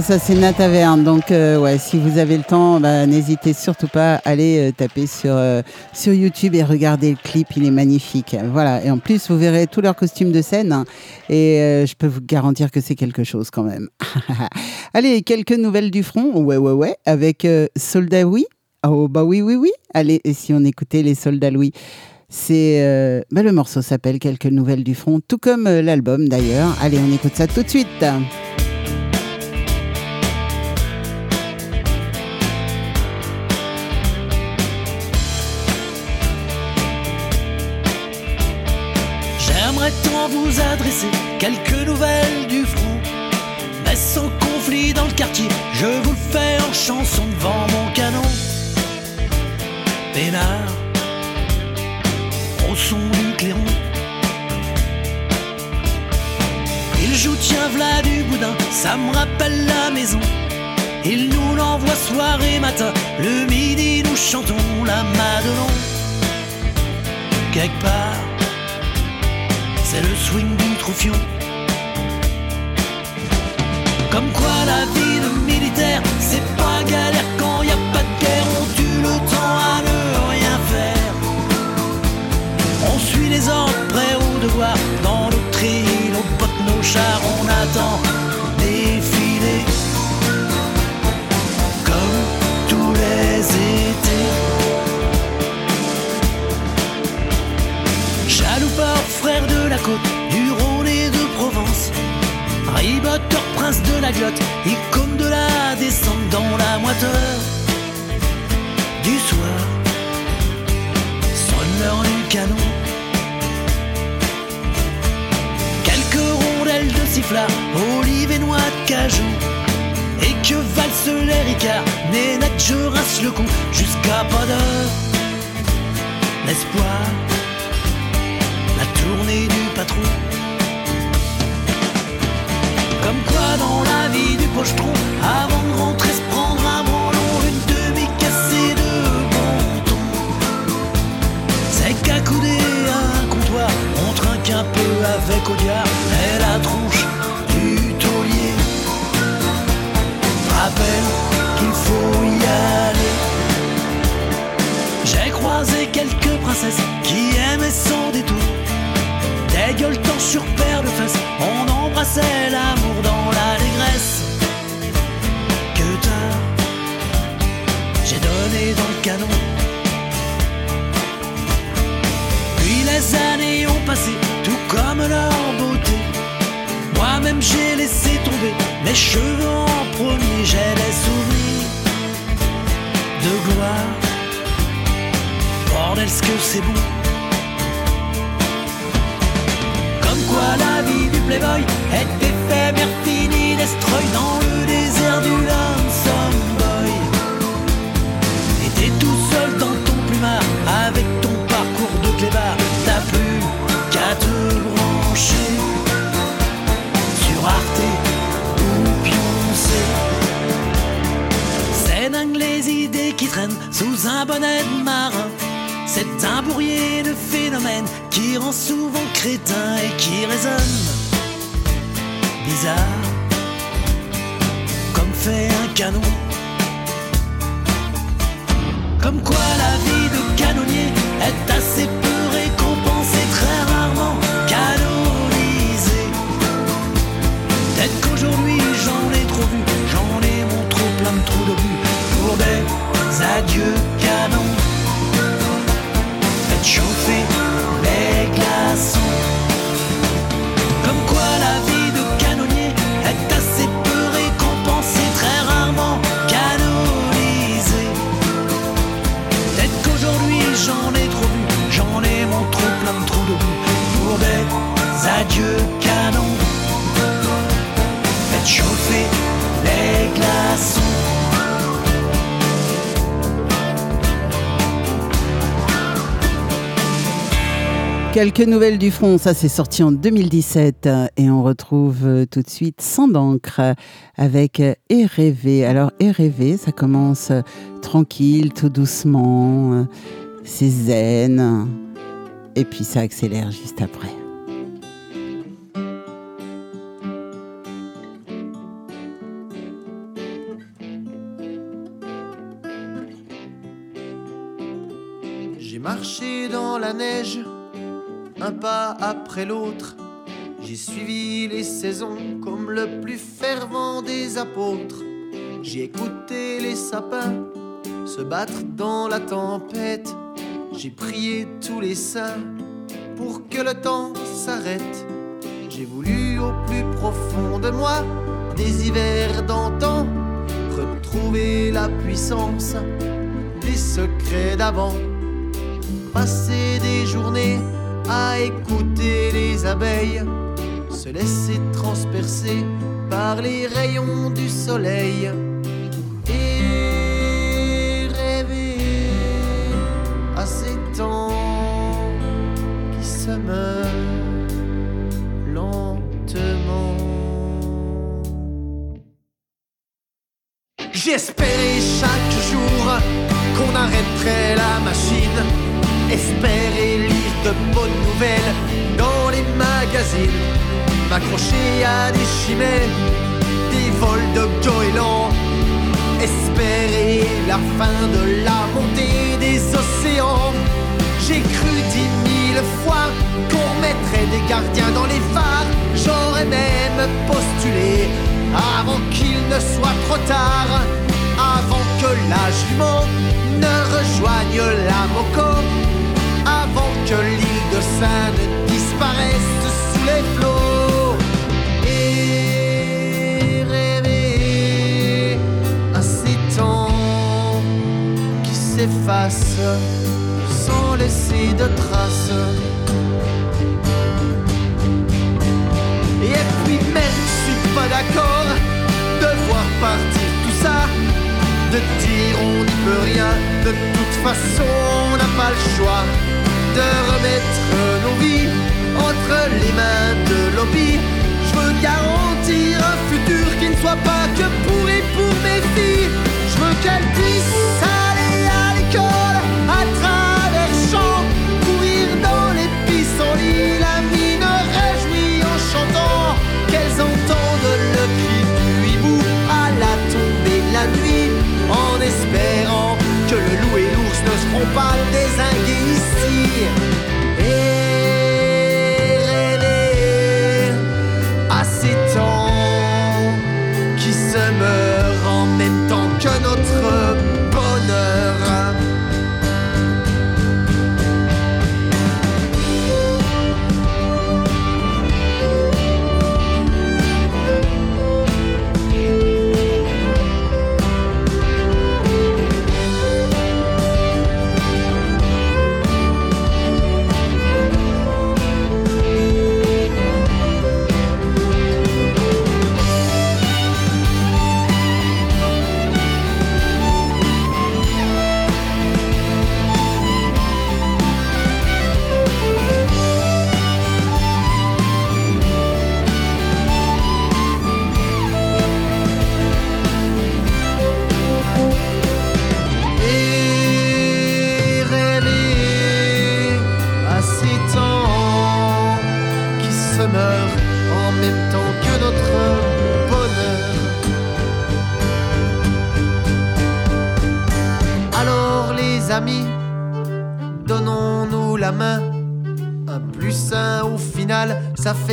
Voilà, ça c'est Nat Taverne. Donc, euh, ouais, si vous avez le temps, bah, n'hésitez surtout pas à aller euh, taper sur, euh, sur YouTube et regarder le clip. Il est magnifique. Voilà. Et en plus, vous verrez tous leurs costumes de scène. et euh, je peux vous garantir que c'est quelque chose quand même. <laughs> Allez, quelques nouvelles du front. Ouais, ouais, ouais. Avec Soldat Oui. Oh, bah oui, oui, oui. Allez, et si on écoutait les Soldats Louis c'est bah, le morceau s'appelle Quelques nouvelles du front, tout comme l'album d'ailleurs. Allez, on écoute ça tout de suite. Quelques nouvelles du front. Mais sans conflit dans le quartier, je vous le fais en chanson devant mon canon. Pénard, au son du clairon. Il joue tiens v'là du boudin, ça me rappelle la maison. Il nous l'envoie soir et matin. Le midi, nous chantons la Madelon. Quelque part, c'est le swing du troufion. Comme quoi la vie de militaire, c'est pas galère quand y a pas de guerre. On tue le temps à ne rien faire. On suit les ordres prêts au devoir. Dans nos trilles, nos potes, nos chars, on attend glotte, icône de la descente dans la moiteur du soir. Sonne l'heure du canon. Quelques rondelles de sifflard, olive et noix de cajou. Et que valse les ricards, nénette, je rince le cou jusqu'à pas d'heure. L'espoir, la tournée du patron. Comme quoi dans la vie du pochetron, avant de rentrer se prendre un branlon, une demi-cassée de bon ton. C'est qu'accoudé à un comptoir, on trinque un peu avec Audiard, et la tronche du taulier. Rappelle qu'il faut y aller. J'ai croisé quelques princesses qui aimaient sans détour. Des gueuletons sur paire de fesses, on embrassait l'amour dans l'allégresse. Que tard, j'ai donné dans le canon. Puis les années ont passé, tout comme leur beauté. Moi-même j'ai laissé tomber mes cheveux en premier, j'ai des souvenirs de gloire. Bordel, ce que c'est bon. Comme quoi la vie du playboy est éphémère, finie, destroy dans le désert du lonesome boy. Et t'es tout seul dans ton plumard, avec ton parcours de clébard, t'as plus qu'à te brancher sur Arte ou Pioncé. C'est dingue les idées qui traînent sous un bonnet de marin. C'est un bourrier de phénomènes qui rend souvent crétin et qui résonne bizarre, comme fait un canon. Comme quoi la vie de canonnier est assez peu récompensée, très rarement canonisée. Peut-être qu'aujourd'hui j'en ai trop vu, j'en ai mon trop plein de trous d'obus pour des adieux canons. Adieux canons. Faites chauffer les glaçons. Quelques nouvelles du front, ça c'est sorti en 2017 euh, et on retrouve euh, tout de suite Sans d'encre euh, avec euh, Et rêver. Alors Et rêver, ça commence euh, tranquille, tout doucement, euh, c'est zen et puis ça accélère juste après. Marché dans la neige, un pas après l'autre. J'ai suivi les saisons comme le plus fervent des apôtres. J'ai écouté les sapins se battre dans la tempête. J'ai prié tous les saints pour que le temps s'arrête. J'ai voulu au plus profond de moi des hivers d'antan retrouver la puissance des secrets d'avant. Passer des journées à écouter les abeilles se laisser transpercer par les rayons du soleil trop tard. Avant que la jument ne rejoigne la moco. Avant que l'île de Saint ne disparaisse sous les flots. Et rêver à ces temps qui s'effacent sans laisser de traces. Et puis même je suis pas d'accord partir tout ça, de dire on n'y peut rien, de toute façon on n'a pas le choix de remettre nos vies entre les mains de lobby. Je veux garantir un futur qui ne soit pas que pour et pour mes filles. Je veux qu'elles puissent aller à l'école à travers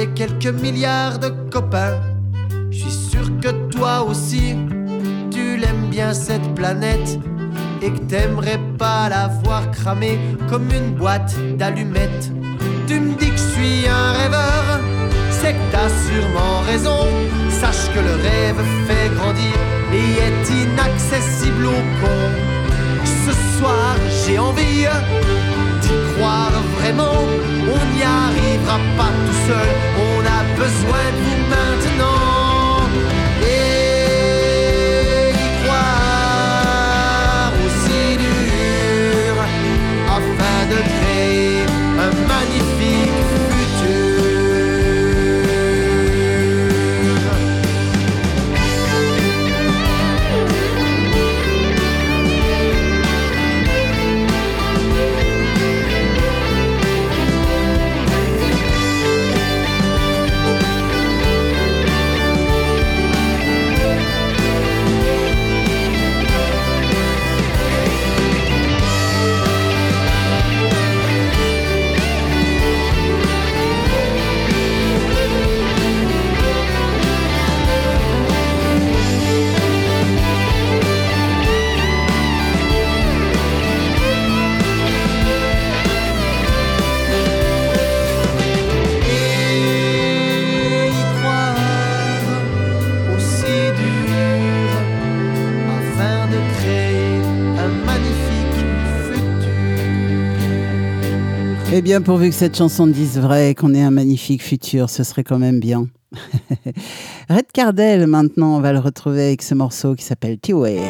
quelques milliards de copains. Je suis sûr que toi aussi, tu l'aimes bien cette planète et que t'aimerais pas la voir cramer comme une boîte d'allumettes. Tu me dis que je suis un rêveur, c'est que t'as sûrement raison. Sache que le rêve fait grandir et est inaccessible au con. Ce soir, j'ai envie On n'y arrivera pas tout seul, on a besoin de vous maintenant. Eh bien, pourvu que cette chanson dise vrai et qu'on ait un magnifique futur, ce serait quand même bien. <laughs> Red Cardell, maintenant, on va le retrouver avec ce morceau qui s'appelle T-Way.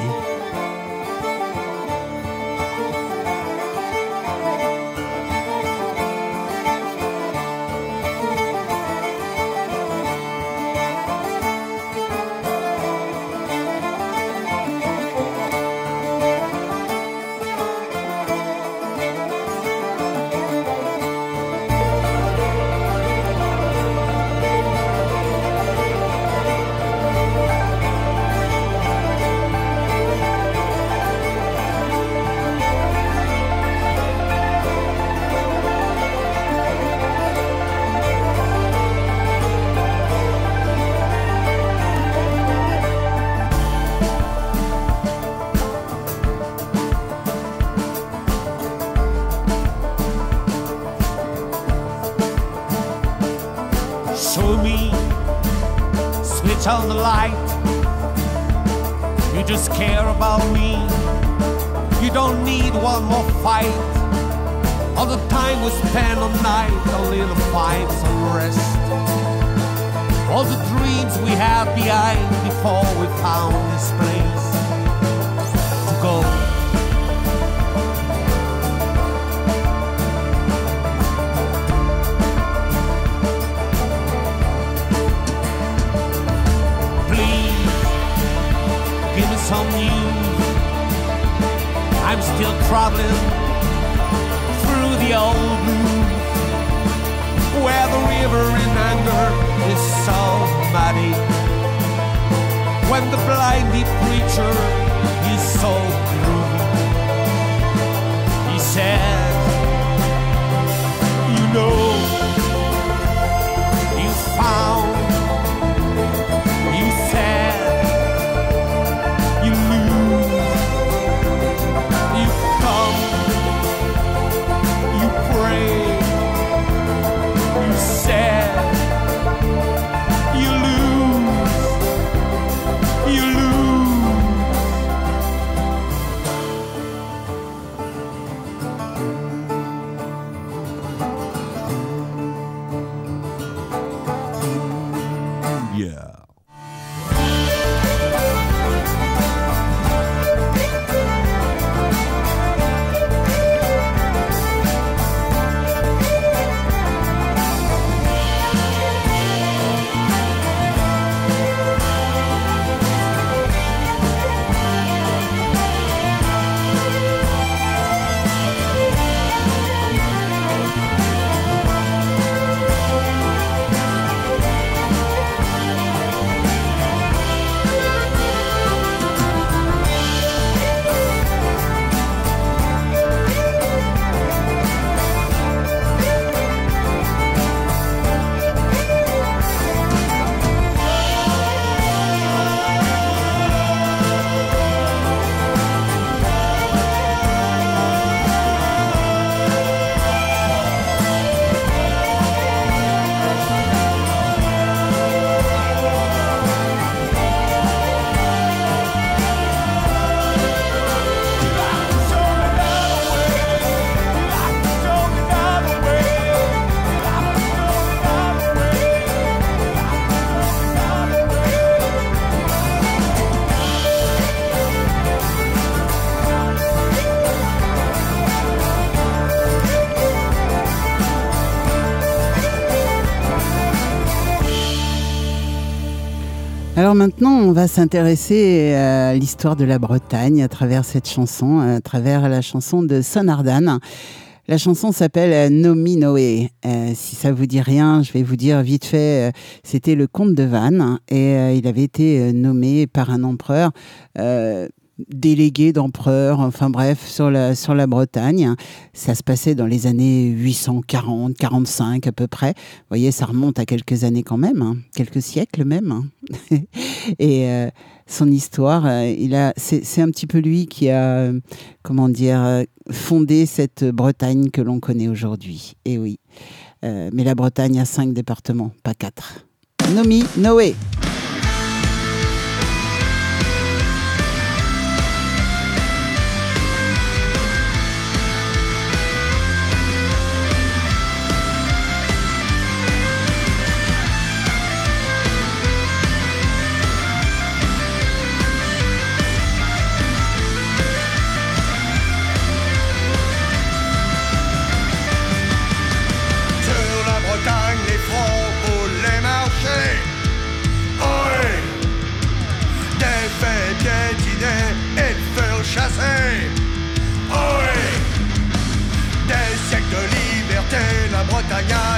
Alors maintenant, on va s'intéresser à l'histoire de la Bretagne à travers cette chanson, à travers la chanson de Son Ardan. La chanson s'appelle Nomi Noé. Euh, si ça vous dit rien, je vais vous dire vite fait. euh, C'était le comte de Vannes et euh, il avait été nommé par un empereur. Délégué d'empereur, enfin bref, sur la, sur la Bretagne. Ça se passait dans les années 840, 45 à peu près. Vous voyez, ça remonte à quelques années quand même, hein, quelques siècles même. hein. <laughs> Et euh, son histoire, euh, il a, c'est, un petit peu lui qui a, euh, comment dire, fondé cette Bretagne que l'on connaît aujourd'hui. Et oui. Euh, mais la Bretagne a cinq départements, pas quatre. Nomi Noé. La Bretagne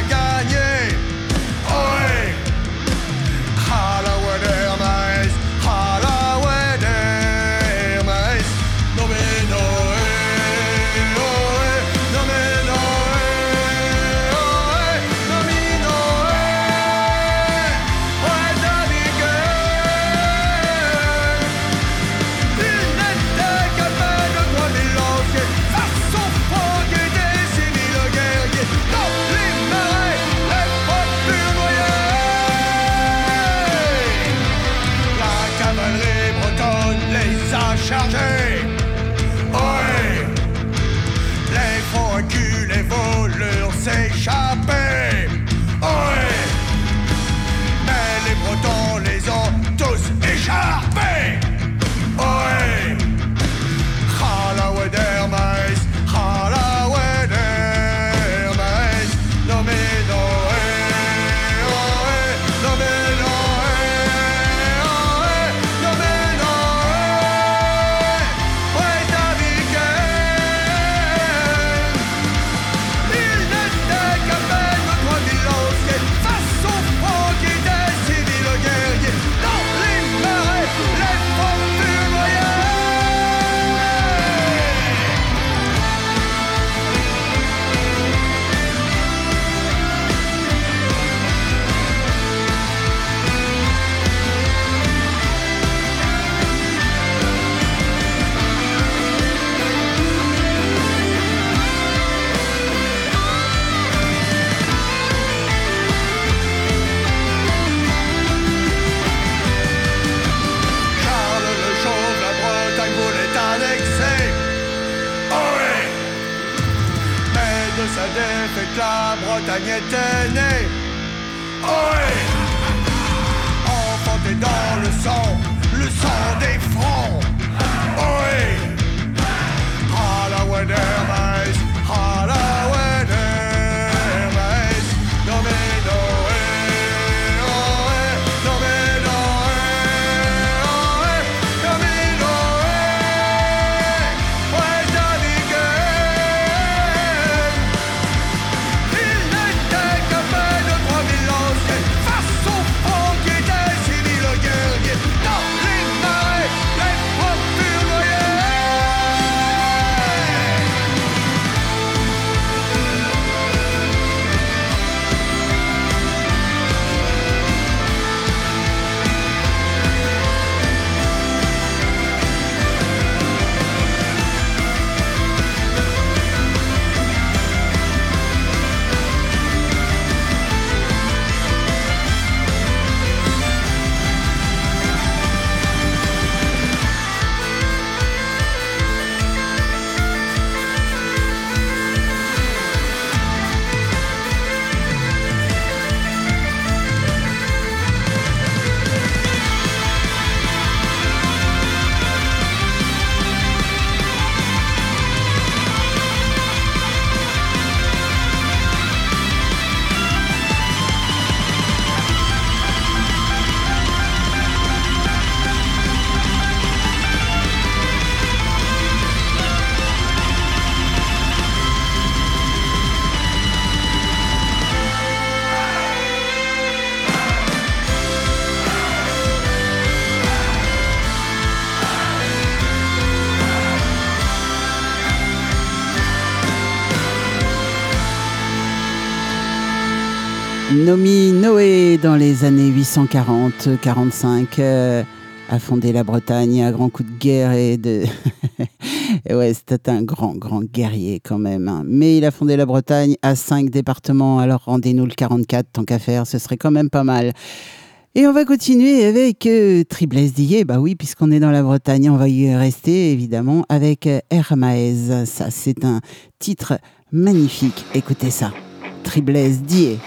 Naomi Noé, dans les années 840-45, euh, a fondé la Bretagne à grands coups de guerre et de... <laughs> ouais, c'était un grand, grand guerrier quand même. Hein. Mais il a fondé la Bretagne à cinq départements, alors rendez-nous le 44, tant qu'à faire, ce serait quand même pas mal. Et on va continuer avec euh, Triblaise d'Illet, bah oui, puisqu'on est dans la Bretagne, on va y rester évidemment avec euh, Hermaez. Ça, c'est un titre magnifique. Écoutez ça. Triblaise d'Illet.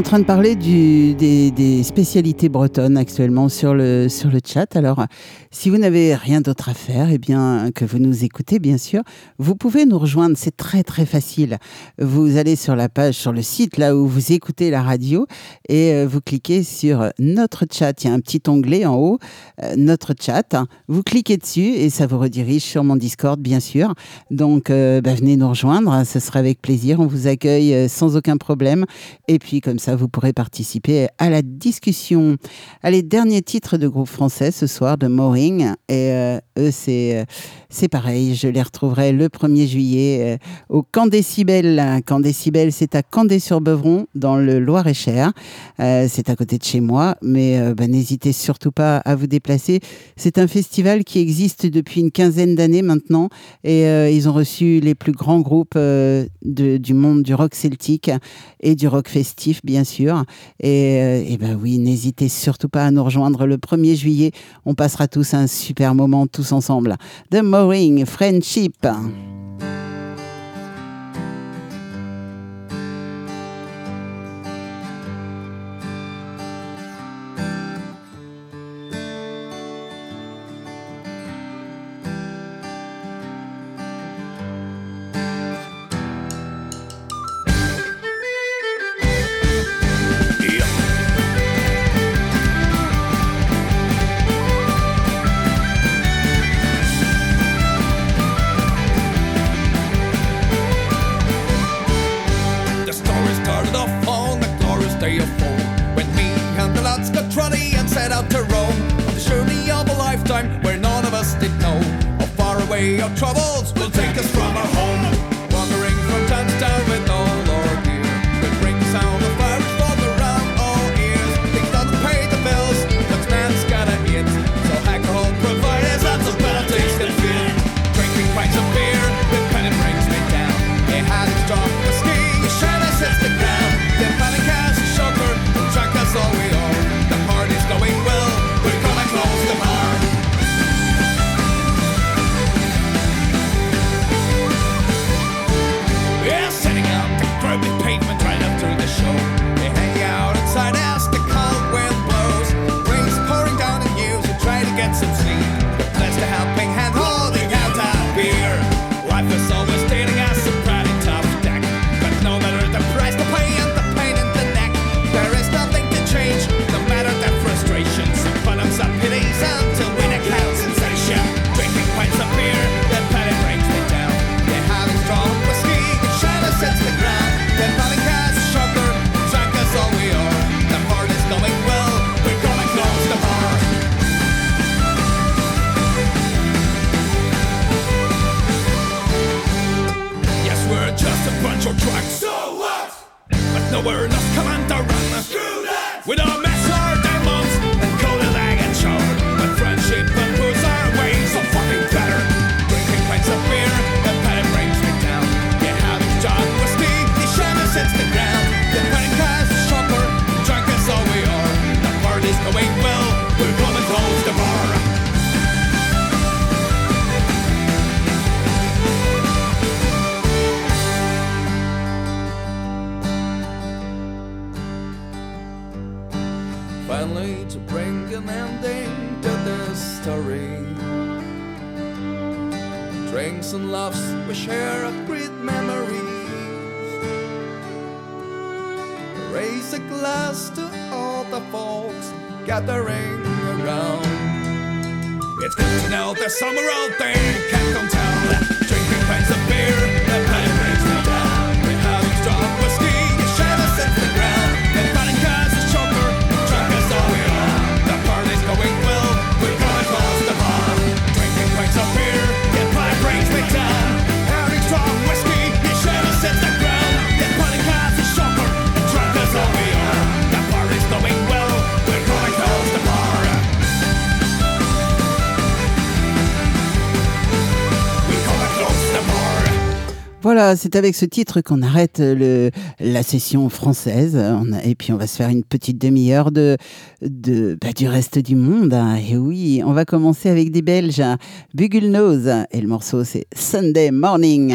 En train de parler des, spécialités bretonnes actuellement sur le, sur le chat. Alors, si vous n'avez rien d'autre à faire, eh bien, que vous nous écoutez, bien sûr, vous pouvez nous rejoindre. C'est très, très facile. Vous allez sur la page, sur le site, là où vous écoutez la radio, et euh, vous cliquez sur notre chat. Il y a un petit onglet en haut, euh, notre chat. Vous cliquez dessus et ça vous redirige sur mon Discord, bien sûr. Donc, euh, bah, venez nous rejoindre. Ce sera avec plaisir. On vous accueille euh, sans aucun problème. Et puis, comme ça, vous pourrez participer à la discussion. Allez, dernier titre de groupe français ce soir de Mooring. Et euh, eux, c'est, euh, c'est pareil. Je les retrouverai le 1er juillet euh, au Camp Décibel. Camp Décibel, c'est à Candé-sur-Beuvron, dans le Loir-et-Cher. C'est à côté de chez moi. Mais bah, n'hésitez surtout pas à vous déplacer. C'est un festival qui existe depuis une quinzaine d'années maintenant. Et ils ont reçu les plus grands groupes du monde du rock celtique et du rock festif, bien sûr. Et, euh, et ben oui, n'hésitez surtout pas à nous rejoindre le 1er juillet. On passera tous un super moment tous ensemble. The Mooring Friendship. the word. gathering around. It's good to know there's some real thing c'est avec ce titre qu'on arrête euh, la session française. On et puis on va se faire une petite demi-heure de, bah, du reste du monde. Hein. Et oui, on va commencer avec des Belges, hein. Bugle Nose. Et le morceau, c'est Sunday Morning.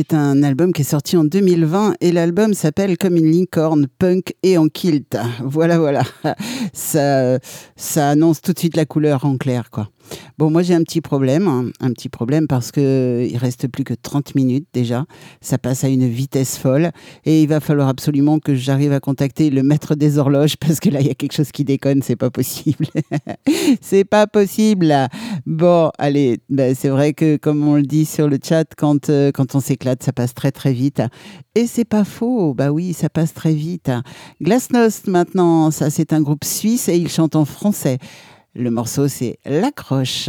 c'est un album qui est sorti en 2020 et l'album s'appelle Comme une licorne, punk et en kilt. Voilà, voilà. <laughs> Ça, ça annonce tout de suite la couleur en clair, quoi. Bon, moi j'ai un petit problème, hein. un petit problème parce que euh, il reste plus que 30 minutes déjà. Ça passe à une vitesse folle et il va falloir absolument que j'arrive à contacter le maître des horloges <laughs> parce que là il y a quelque chose qui déconne, c'est pas possible. <laughs> c'est pas possible. Bon, allez, ben, c'est vrai que comme on le dit sur le chat, quand euh, quand on s'éclate, ça passe très très vite. Et c'est pas faux. Bah oui, ça passe très vite. Glasnost maintenant, ça c'est un groupe suisse et ils chantent en français. Le morceau, c'est L'accroche.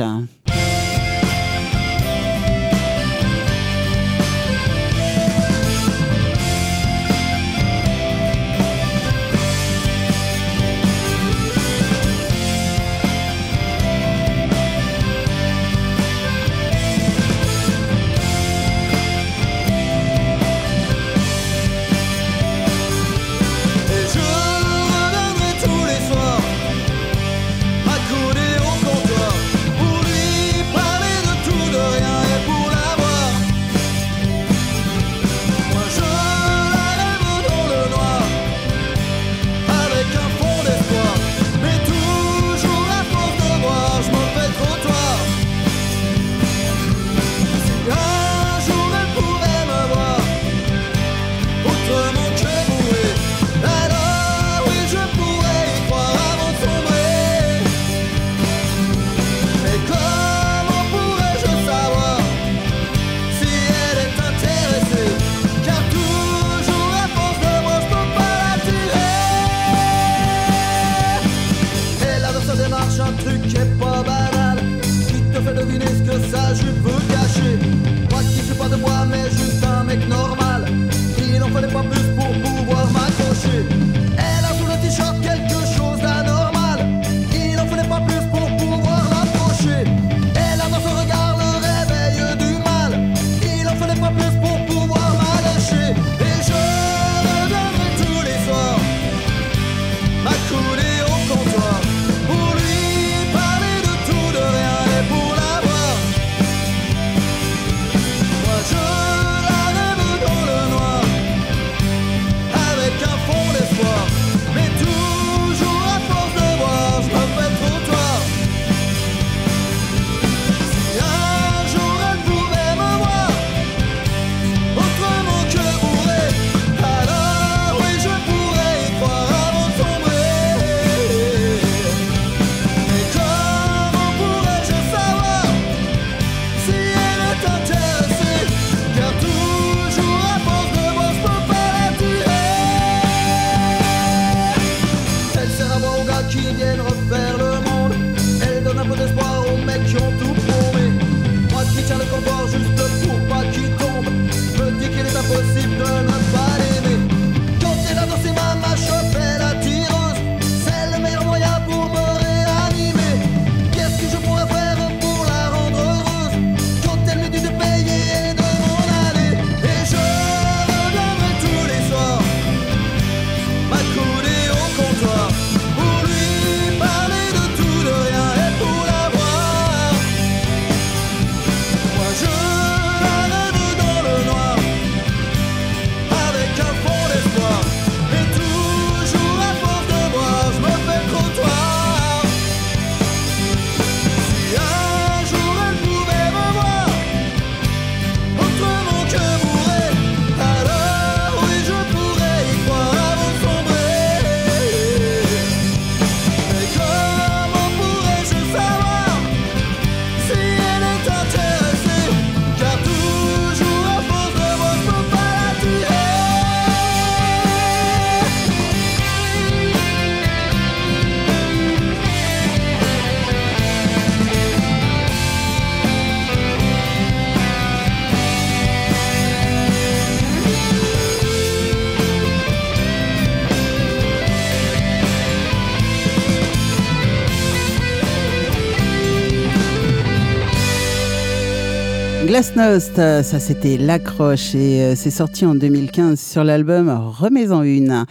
Glasnost, ça c'était l'accroche et euh, c'est sorti en 2015 sur l'album Remets-en une.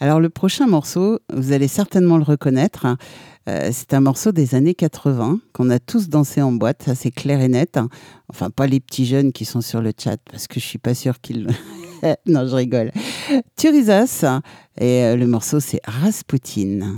Alors le prochain morceau, vous allez certainement le reconnaître. Hein, euh, c'est un morceau des années 80 qu'on a tous dansé en boîte, ça c'est clair et net. Hein. Enfin, pas les petits jeunes qui sont sur le chat parce que je suis pas sûre qu'ils. <laughs> non, je rigole. Turisas et euh, le morceau c'est Rasputin.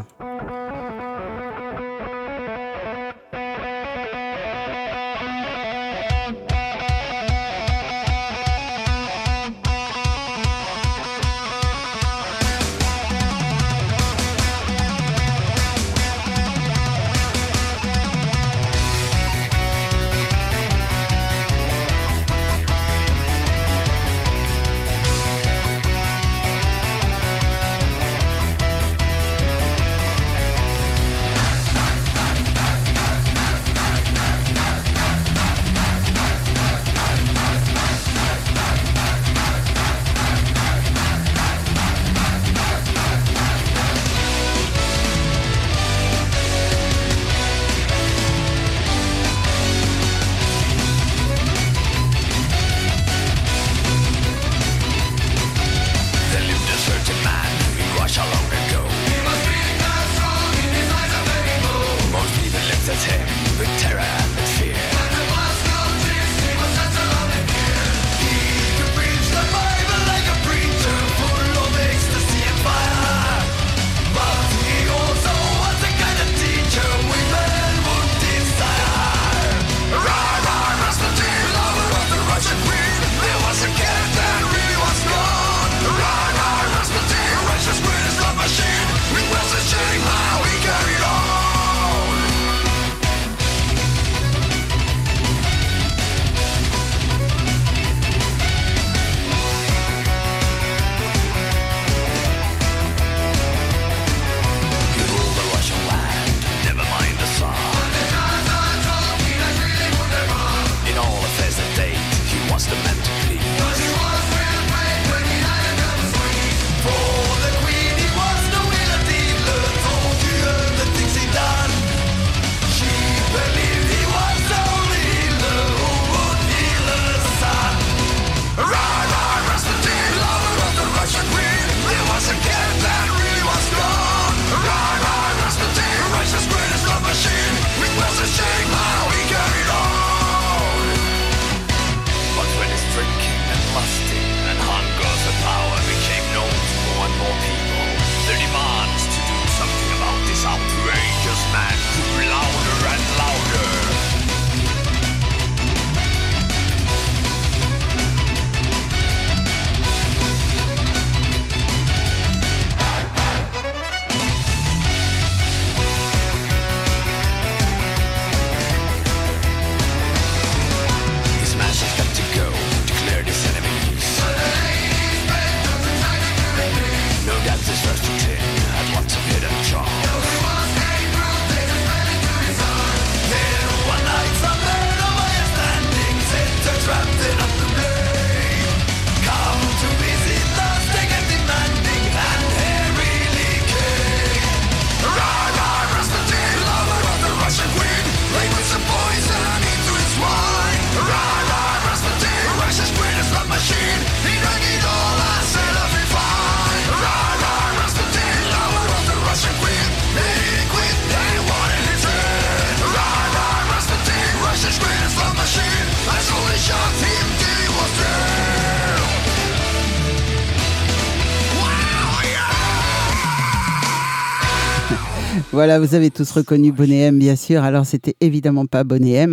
Voilà, vous avez tous reconnu Bonnet bien sûr. Alors, c'était évidemment pas Bonnet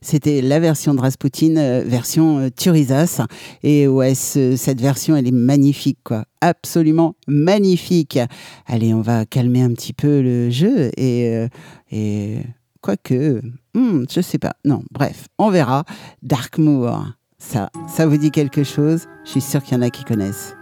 C'était la version de Rasputin, euh, version euh, Turisas. Et ouais, cette version, elle est magnifique, quoi. Absolument magnifique. Allez, on va calmer un petit peu le jeu et. Euh, et quoique. Hmm, je sais pas. Non, bref, on verra. Darkmoor. Ça, ça vous dit quelque chose? Je suis sûr qu'il y en a qui connaissent.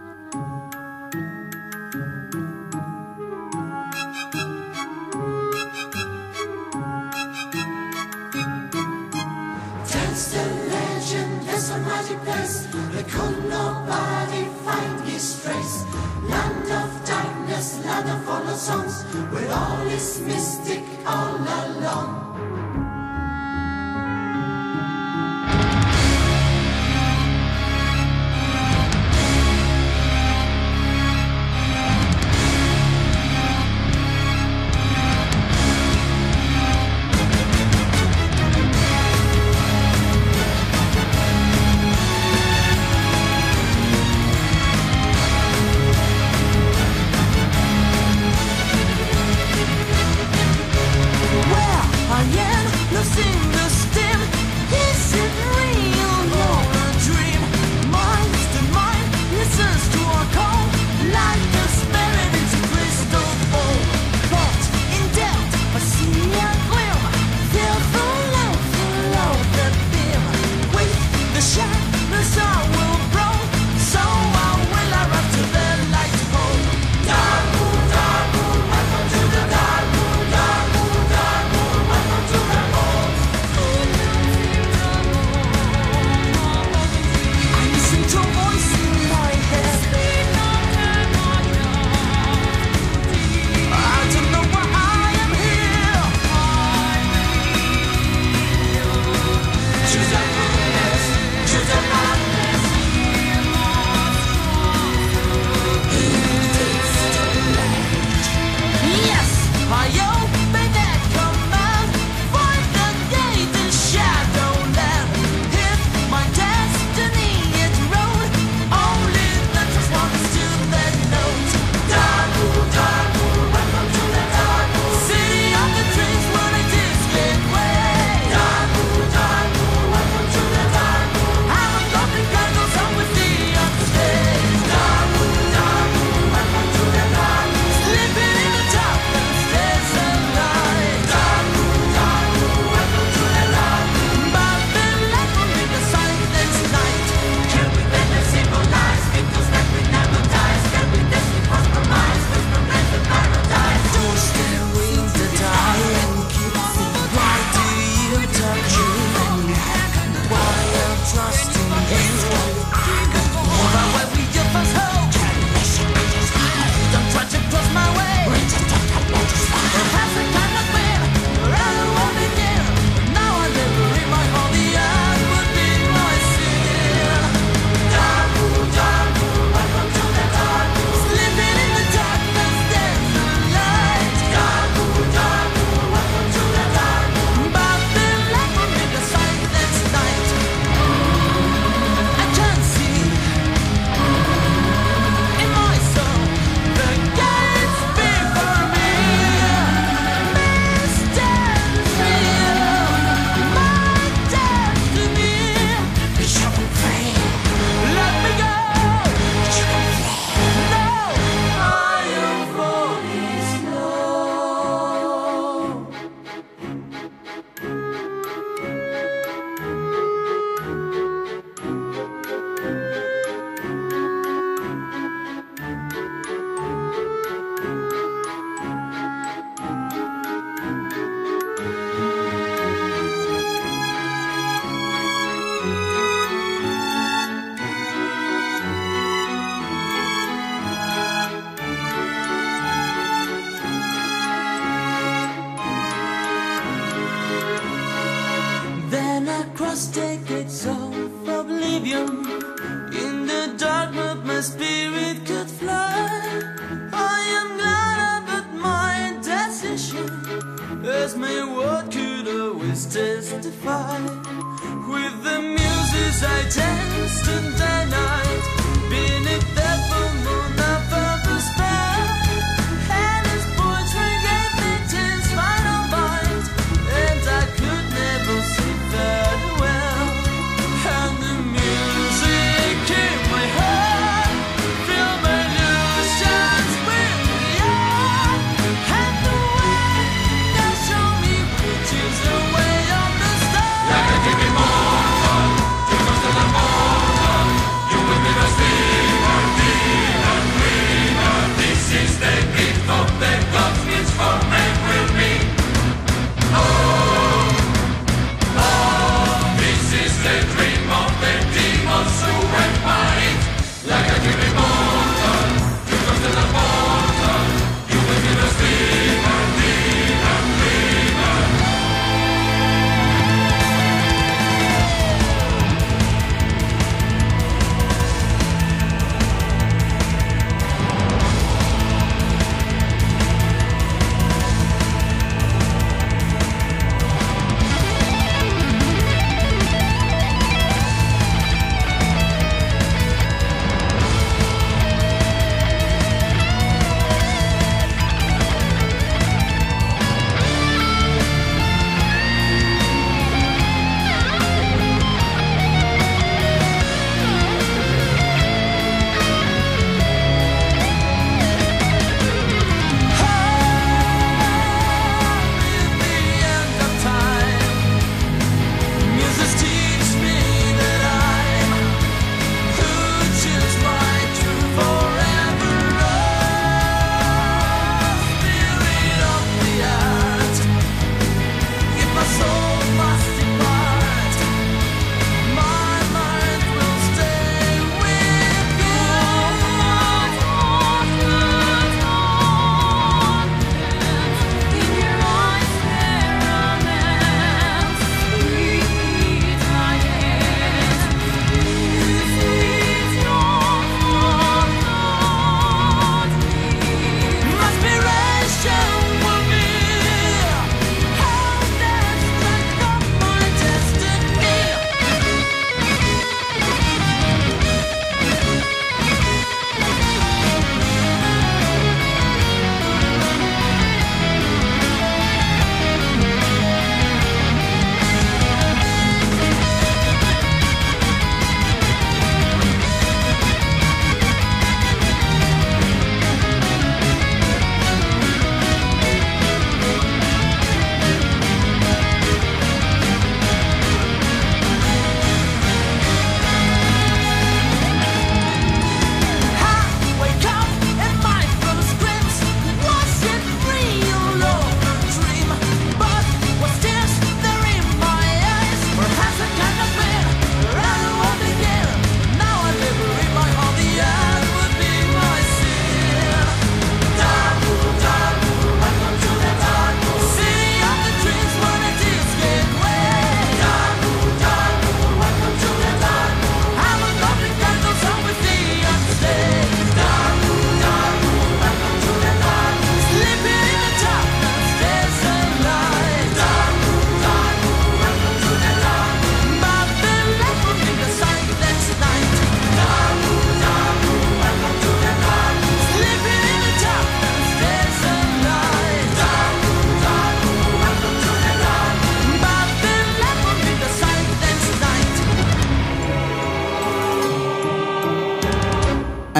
songs. All is mystic all along.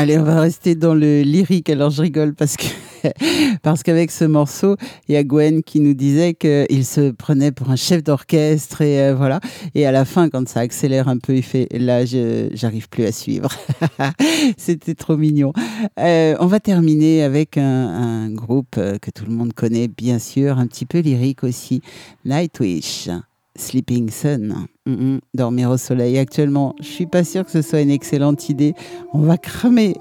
Allez, on va rester dans le lyrique. Alors, je rigole parce que <laughs> parce qu'avec ce morceau, il y a Gwen qui nous disait qu'il se prenait pour un chef d'orchestre et euh, voilà. Et à la fin, quand ça accélère un peu, il fait là, j'arrive plus à suivre. <laughs> C'était trop mignon. Euh, on va terminer avec un, un, groupe euh, que tout le monde connaît, bien sûr, un petit peu lyrique aussi, Nightwish, Sleeping Sun. Dormir au soleil actuellement, je suis pas sûre que ce soit une excellente idée. On va cramer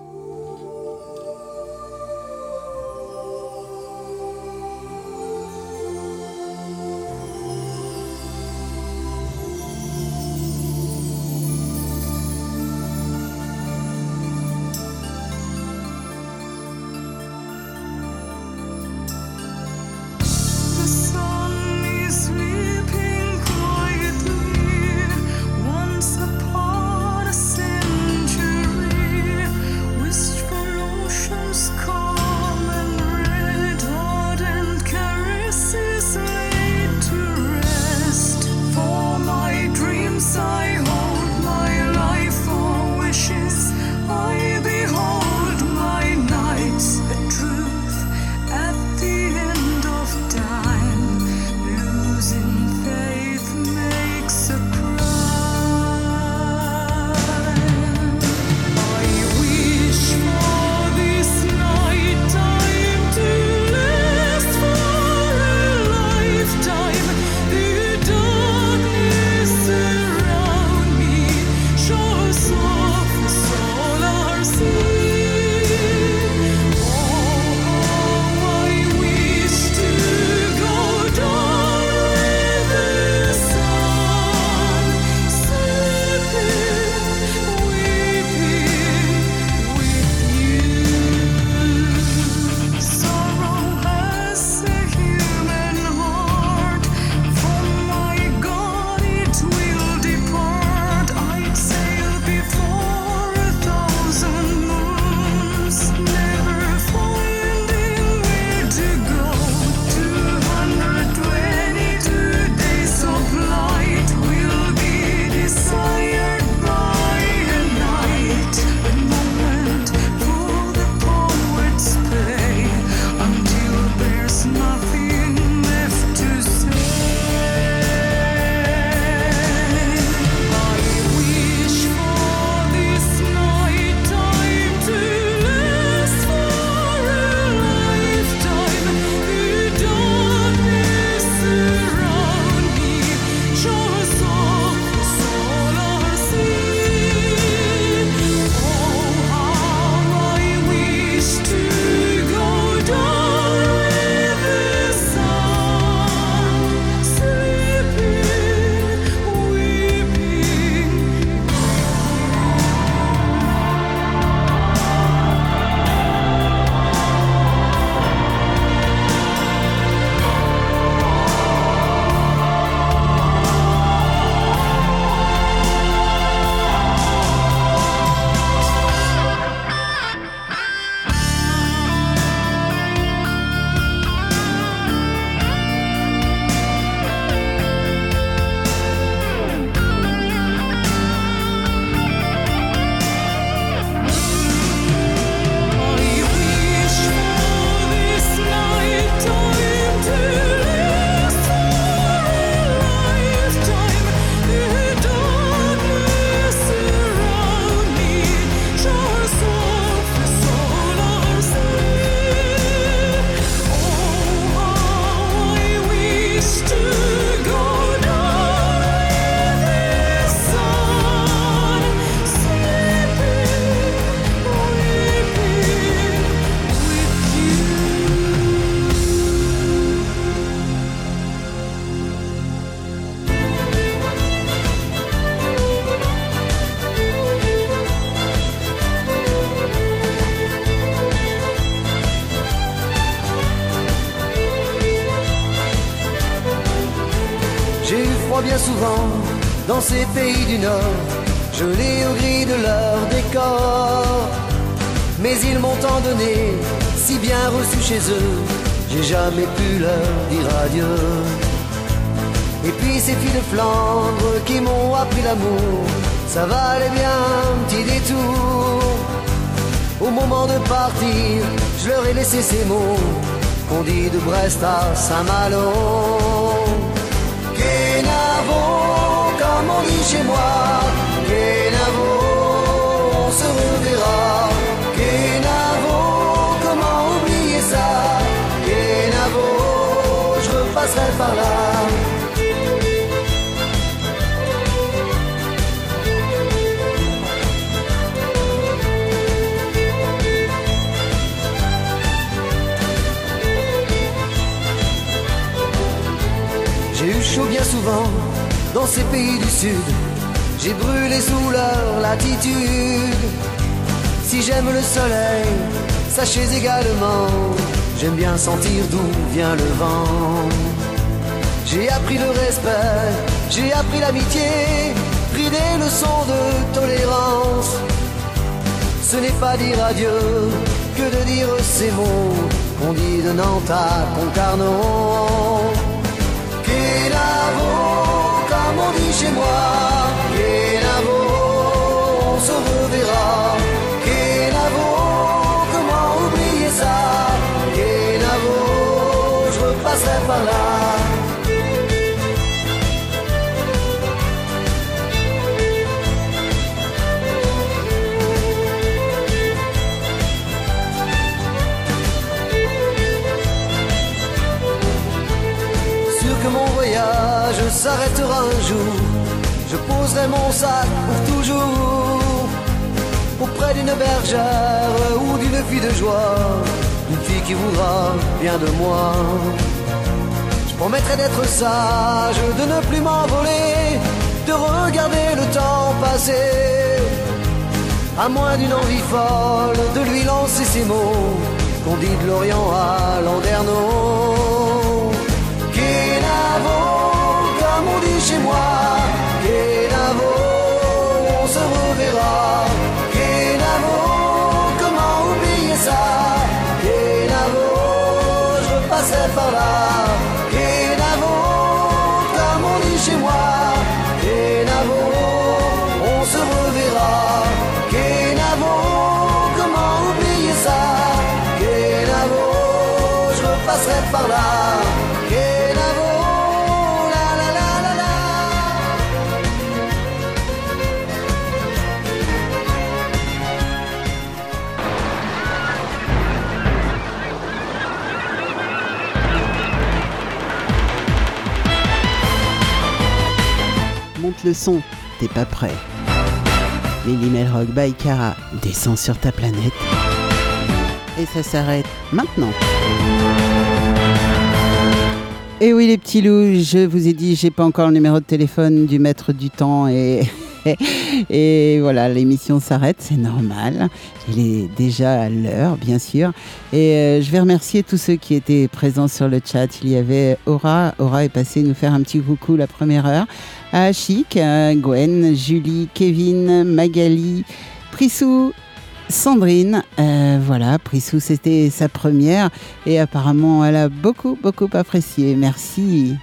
s'arrêtera un jour. Je poserai mon sac pour toujours. auprès d'une bergère ou d'une fille de joie, d'une fille qui voudra bien de moi. Je promettrai d'être sage, de ne plus m'envoler, de regarder le temps passer. À moins d'une envie folle de lui lancer ces mots qu'on dit de l'Orient à Landerneau. Le son, t'es pas prêt. Lily Melrock by Cara descend sur ta planète. Et ça s'arrête maintenant. Et oui les petits loups, je vous ai dit, j'ai pas encore le numéro de téléphone du maître du temps et, <laughs> et voilà, l'émission s'arrête, c'est normal. Il est déjà à l'heure, bien sûr. Et euh, je vais remercier tous ceux qui étaient présents sur le chat. Il y avait Aura, Aura est passée nous faire un petit coucou la première heure. À Chic, à Gwen, Julie, Kevin, Magali, Prissou, Sandrine, euh, voilà, Prissou, c'était sa première et apparemment elle a beaucoup, beaucoup apprécié. Merci.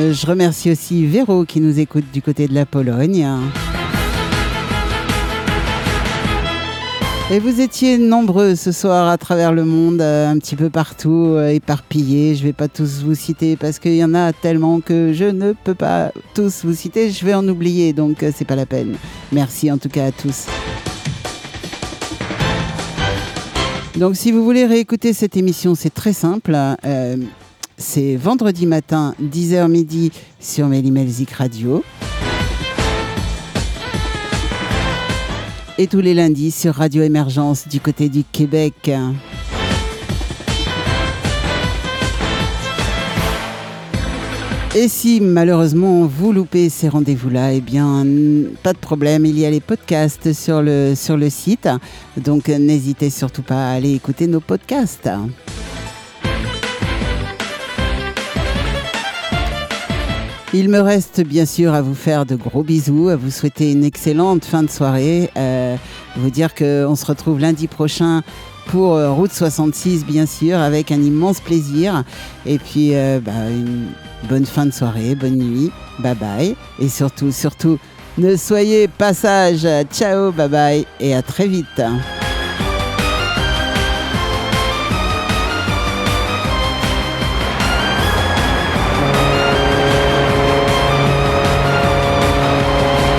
Je remercie aussi Véro qui nous écoute du côté de la Pologne. Et vous étiez nombreux ce soir à travers le monde, euh, un petit peu partout, euh, éparpillés. Je vais pas tous vous citer parce qu'il y en a tellement que je ne peux pas tous vous citer. Je vais en oublier, donc euh, c'est pas la peine. Merci en tout cas à tous. Donc si vous voulez réécouter cette émission, c'est très simple. Euh, c'est vendredi matin, 10h midi sur Mélimelzik Radio. Et tous les lundis sur Radio Émergence du côté du Québec. Et si malheureusement vous loupez ces rendez-vous-là, eh bien pas de problème, il y a les podcasts sur le, sur le site. Donc n'hésitez surtout pas à aller écouter nos podcasts. Il me reste bien sûr à vous faire de gros bisous, à vous souhaiter une excellente fin de soirée, euh, vous dire qu'on se retrouve lundi prochain pour euh, Route 66 bien sûr, avec un immense plaisir. Et puis euh, bah, une bonne fin de soirée, bonne nuit, bye bye. Et surtout, surtout, ne soyez pas sages. Ciao, bye bye et à très vite.